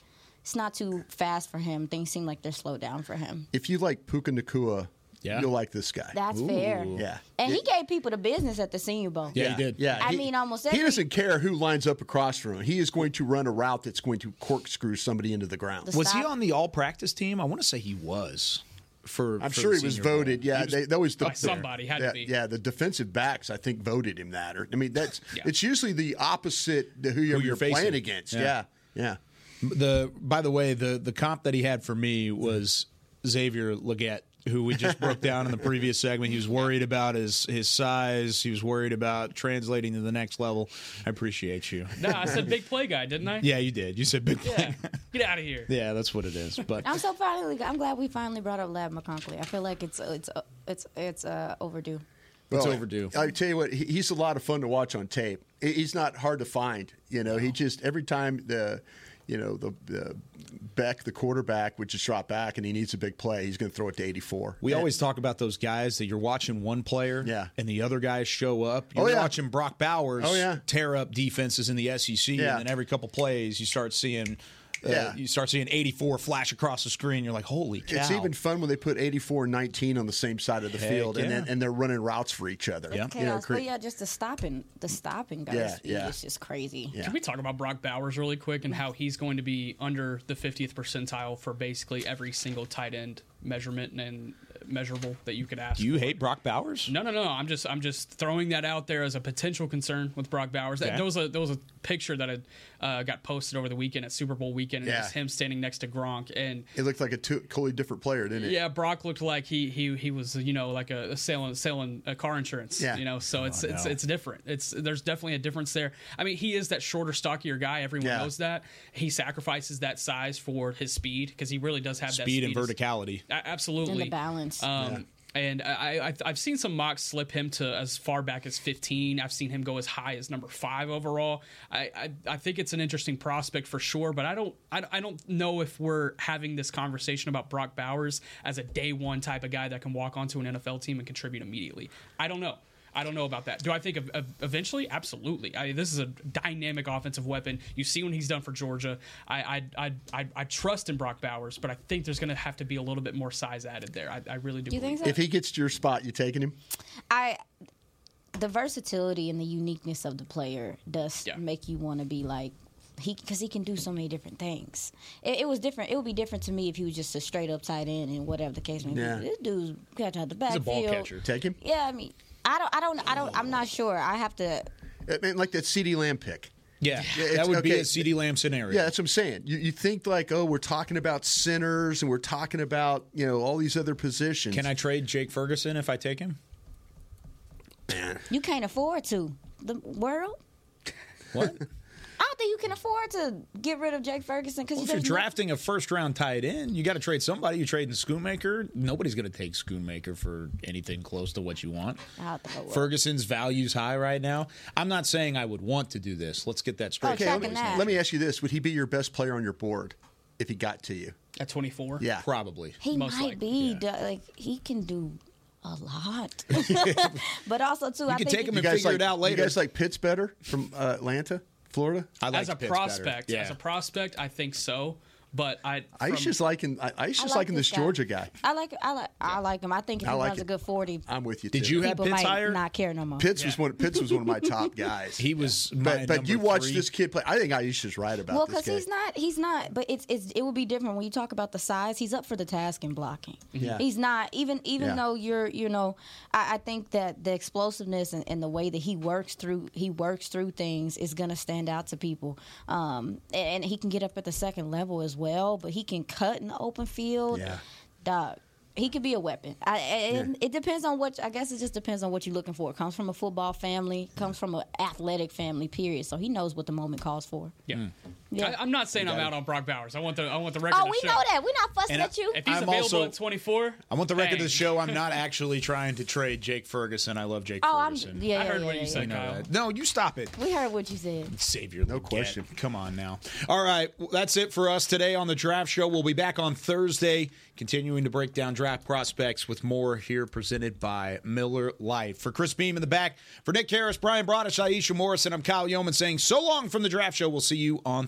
it's not too fast for him. Things seem like they're slowed down for him. If you like Puka Nacua, Yeah. you'll like this guy. That's fair. yeah. And he gave people the business at the Senior Bowl. Yeah, he did. Yeah, I he- mean, almost he doesn't care who lines up across from him. He is going to run a route that's going to corkscrew somebody into the ground. The Was he on the all practice team? I want to say he was. For I'm for sure he was Senior Bowl. voted. Yeah, was- they, that was the, by somebody, had to be. Yeah, the defensive backs I think voted him that. Or I mean, that's Yeah. it's usually the opposite to who you're, you're playing against. Yeah. Yeah, yeah. The by the way, the the comp that he had for me was Xavier Legette, who we just broke down in the previous segment. He was worried about his his size. He was worried about translating to the next level. I appreciate you. No, I said big play guy, didn't I? Yeah, you did. You said big play. Yeah. Get out of here. Yeah, that's what it is. But I'm so finally. I'm glad we finally brought up Ladd McConkey. I feel like it's it's it's it's uh, overdue. It's Well, overdue. I tell you what, he- he's a lot of fun to watch on tape. He- He's not hard to find. You know, he just every time the, you know, the, the Beck, the quarterback, would just drop back and he needs a big play. He's going to throw it to 84. we And- always talk about those guys that you're watching one player, Yeah. and the other guys show up. Oh, you're Oh, yeah. watching Brock Bowers, Oh, yeah. tear up defenses in the SEC, Yeah. and then every couple plays you start seeing. Uh, Yeah. You start seeing 84 flash across the screen. You're like, holy cow. It's even fun when they put 84 and 19 on the same side of the Heck field, and then, and they're running routes for each other. Yeah. You know, cre- but yeah, just the stopping, the stopping guys. Yeah, yeah. It's just crazy. Yeah. Can we talk about Brock Bowers really quick and how he's going to be under the 50th percentile for basically every single tight end measurement and measurable that you could ask. Do you for. hate Brock Bowers? No, no, no. I'm just I'm just throwing that out there as a potential concern with Brock Bowers. That Okay. There was a there was a picture that had uh, got posted over the weekend at Super Bowl weekend, and it Yeah. was him standing next to Gronk, and It looked like a two, totally different player, didn't it? yeah, Brock looked like he he he was you know like a, a selling selling a car insurance. Yeah. you know, so it's it's no. it's different. It's there's definitely a difference there. I mean, he is that shorter, stockier guy. Everyone Yeah. knows that. He sacrifices that size for his speed because he really does have that Speed and verticality. a- absolutely. And the balance. Um, And I, I, I've seen some mocks slip him to as far back as 15. I've seen him go as high as number five overall. I, I, I think it's an interesting prospect for sure, but I don't, I, I don't know if we're having this conversation about Brock Bowers as a day one type of guy that can walk onto an NFL team and contribute immediately. I don't know. I don't know about that. Do I think of, of eventually? Absolutely. I, this is a dynamic offensive weapon. You see what he's done for Georgia. I I, I, I, I trust in Brock Bowers, but I think there's going to have to be a little bit more size added there. I, I really do. Do you believe think so? If he gets to your spot, you taking him? I the versatility and the uniqueness of the player does Yeah. make you want to be like he because he can do so many different things. It, it was different. It would be different to me if he was just a straight up tight end and whatever the case may be. Yeah. This dude's catching out the He's a backfield. ball catcher. Take him? Yeah, I mean, I don't, I don't, I don't, I'm not sure. I have to. Uh, I mean, like that CeeDee Lamb pick. Yeah, it's- that would be a CeeDee Lamb scenario. Yeah, that's what I'm saying. You, you think like, oh, we're talking about sinners and we're talking about you know all these other positions. Can I trade Jake Ferguson if I take him? Man. You can't afford to. The world. What? I don't think you can afford to get rid of Jake Ferguson because Well, if you're drafting a first round tight end, you got to trade somebody. You're trading Schoonmaker. Nobody's going to take Schoonmaker for anything close to what you want. Ferguson's value's high right now. I'm not saying I would want to do this. Let's get that straight. Okay, let me, let me ask you this: Would he be your best player on your board if he got to you at 24? Yeah, probably. He Most might be do- like he can do a lot, but also too. I can think You guys like, it out later. You guys like Pitts better from uh, Atlanta, Florida? as a prospect, as a prospect, I think so. But I, I from- just liking I, I just like liking this this guy. Georgia guy. I like I like I like him. I think if I he like runs it. a good forty, I'm with you. Did too. you have people Pitts might higher? not care no more. Pitts was one. Pitts was one of my top guys. He was, my but, but you watch three. this kid play. I think Aisha's right about well, because he's not he's not. But it's it's it will be different when you talk about the size. He's up for the task in blocking. Yeah. He's not even even Yeah. though you're you know I, I think that the explosiveness and, and the way that he works through he works through things is gonna stand out to people. Um, and, and he can get up at the second level as well. But he can cut in the open field. Yeah. Dog. He could be a weapon. I, and It depends on what. I guess it just depends on what you're looking for. It Comes from a football family. Comes from an athletic family. Period. So he knows what the moment calls for. Yeah. Mm. Yeah. I, am not saying I'm got out it. on Brock Bowers. I want the I want the record. Oh, to we show. know that. We're not fussing And at you. If he's I'm available also- at 24, I want the record bang. to show I'm not actually trying to trade Jake Ferguson. I love Jake Oh, I'm- Ferguson. yeah, I heard yeah, what yeah, you yeah. said, Kyle. that. No, you stop it. We heard what you said. Savior. No question. Come on now. All right. Well, that's it for us today on the draft show. We'll be back on Thursday, continuing to break down draft prospects with more here presented by Miller Lite. For Chris Beam in the back, for Nick Harris, Brian Broaddus, Aisha Morrison, I'm Kyle Youmans saying so long from the draft show. We'll see you on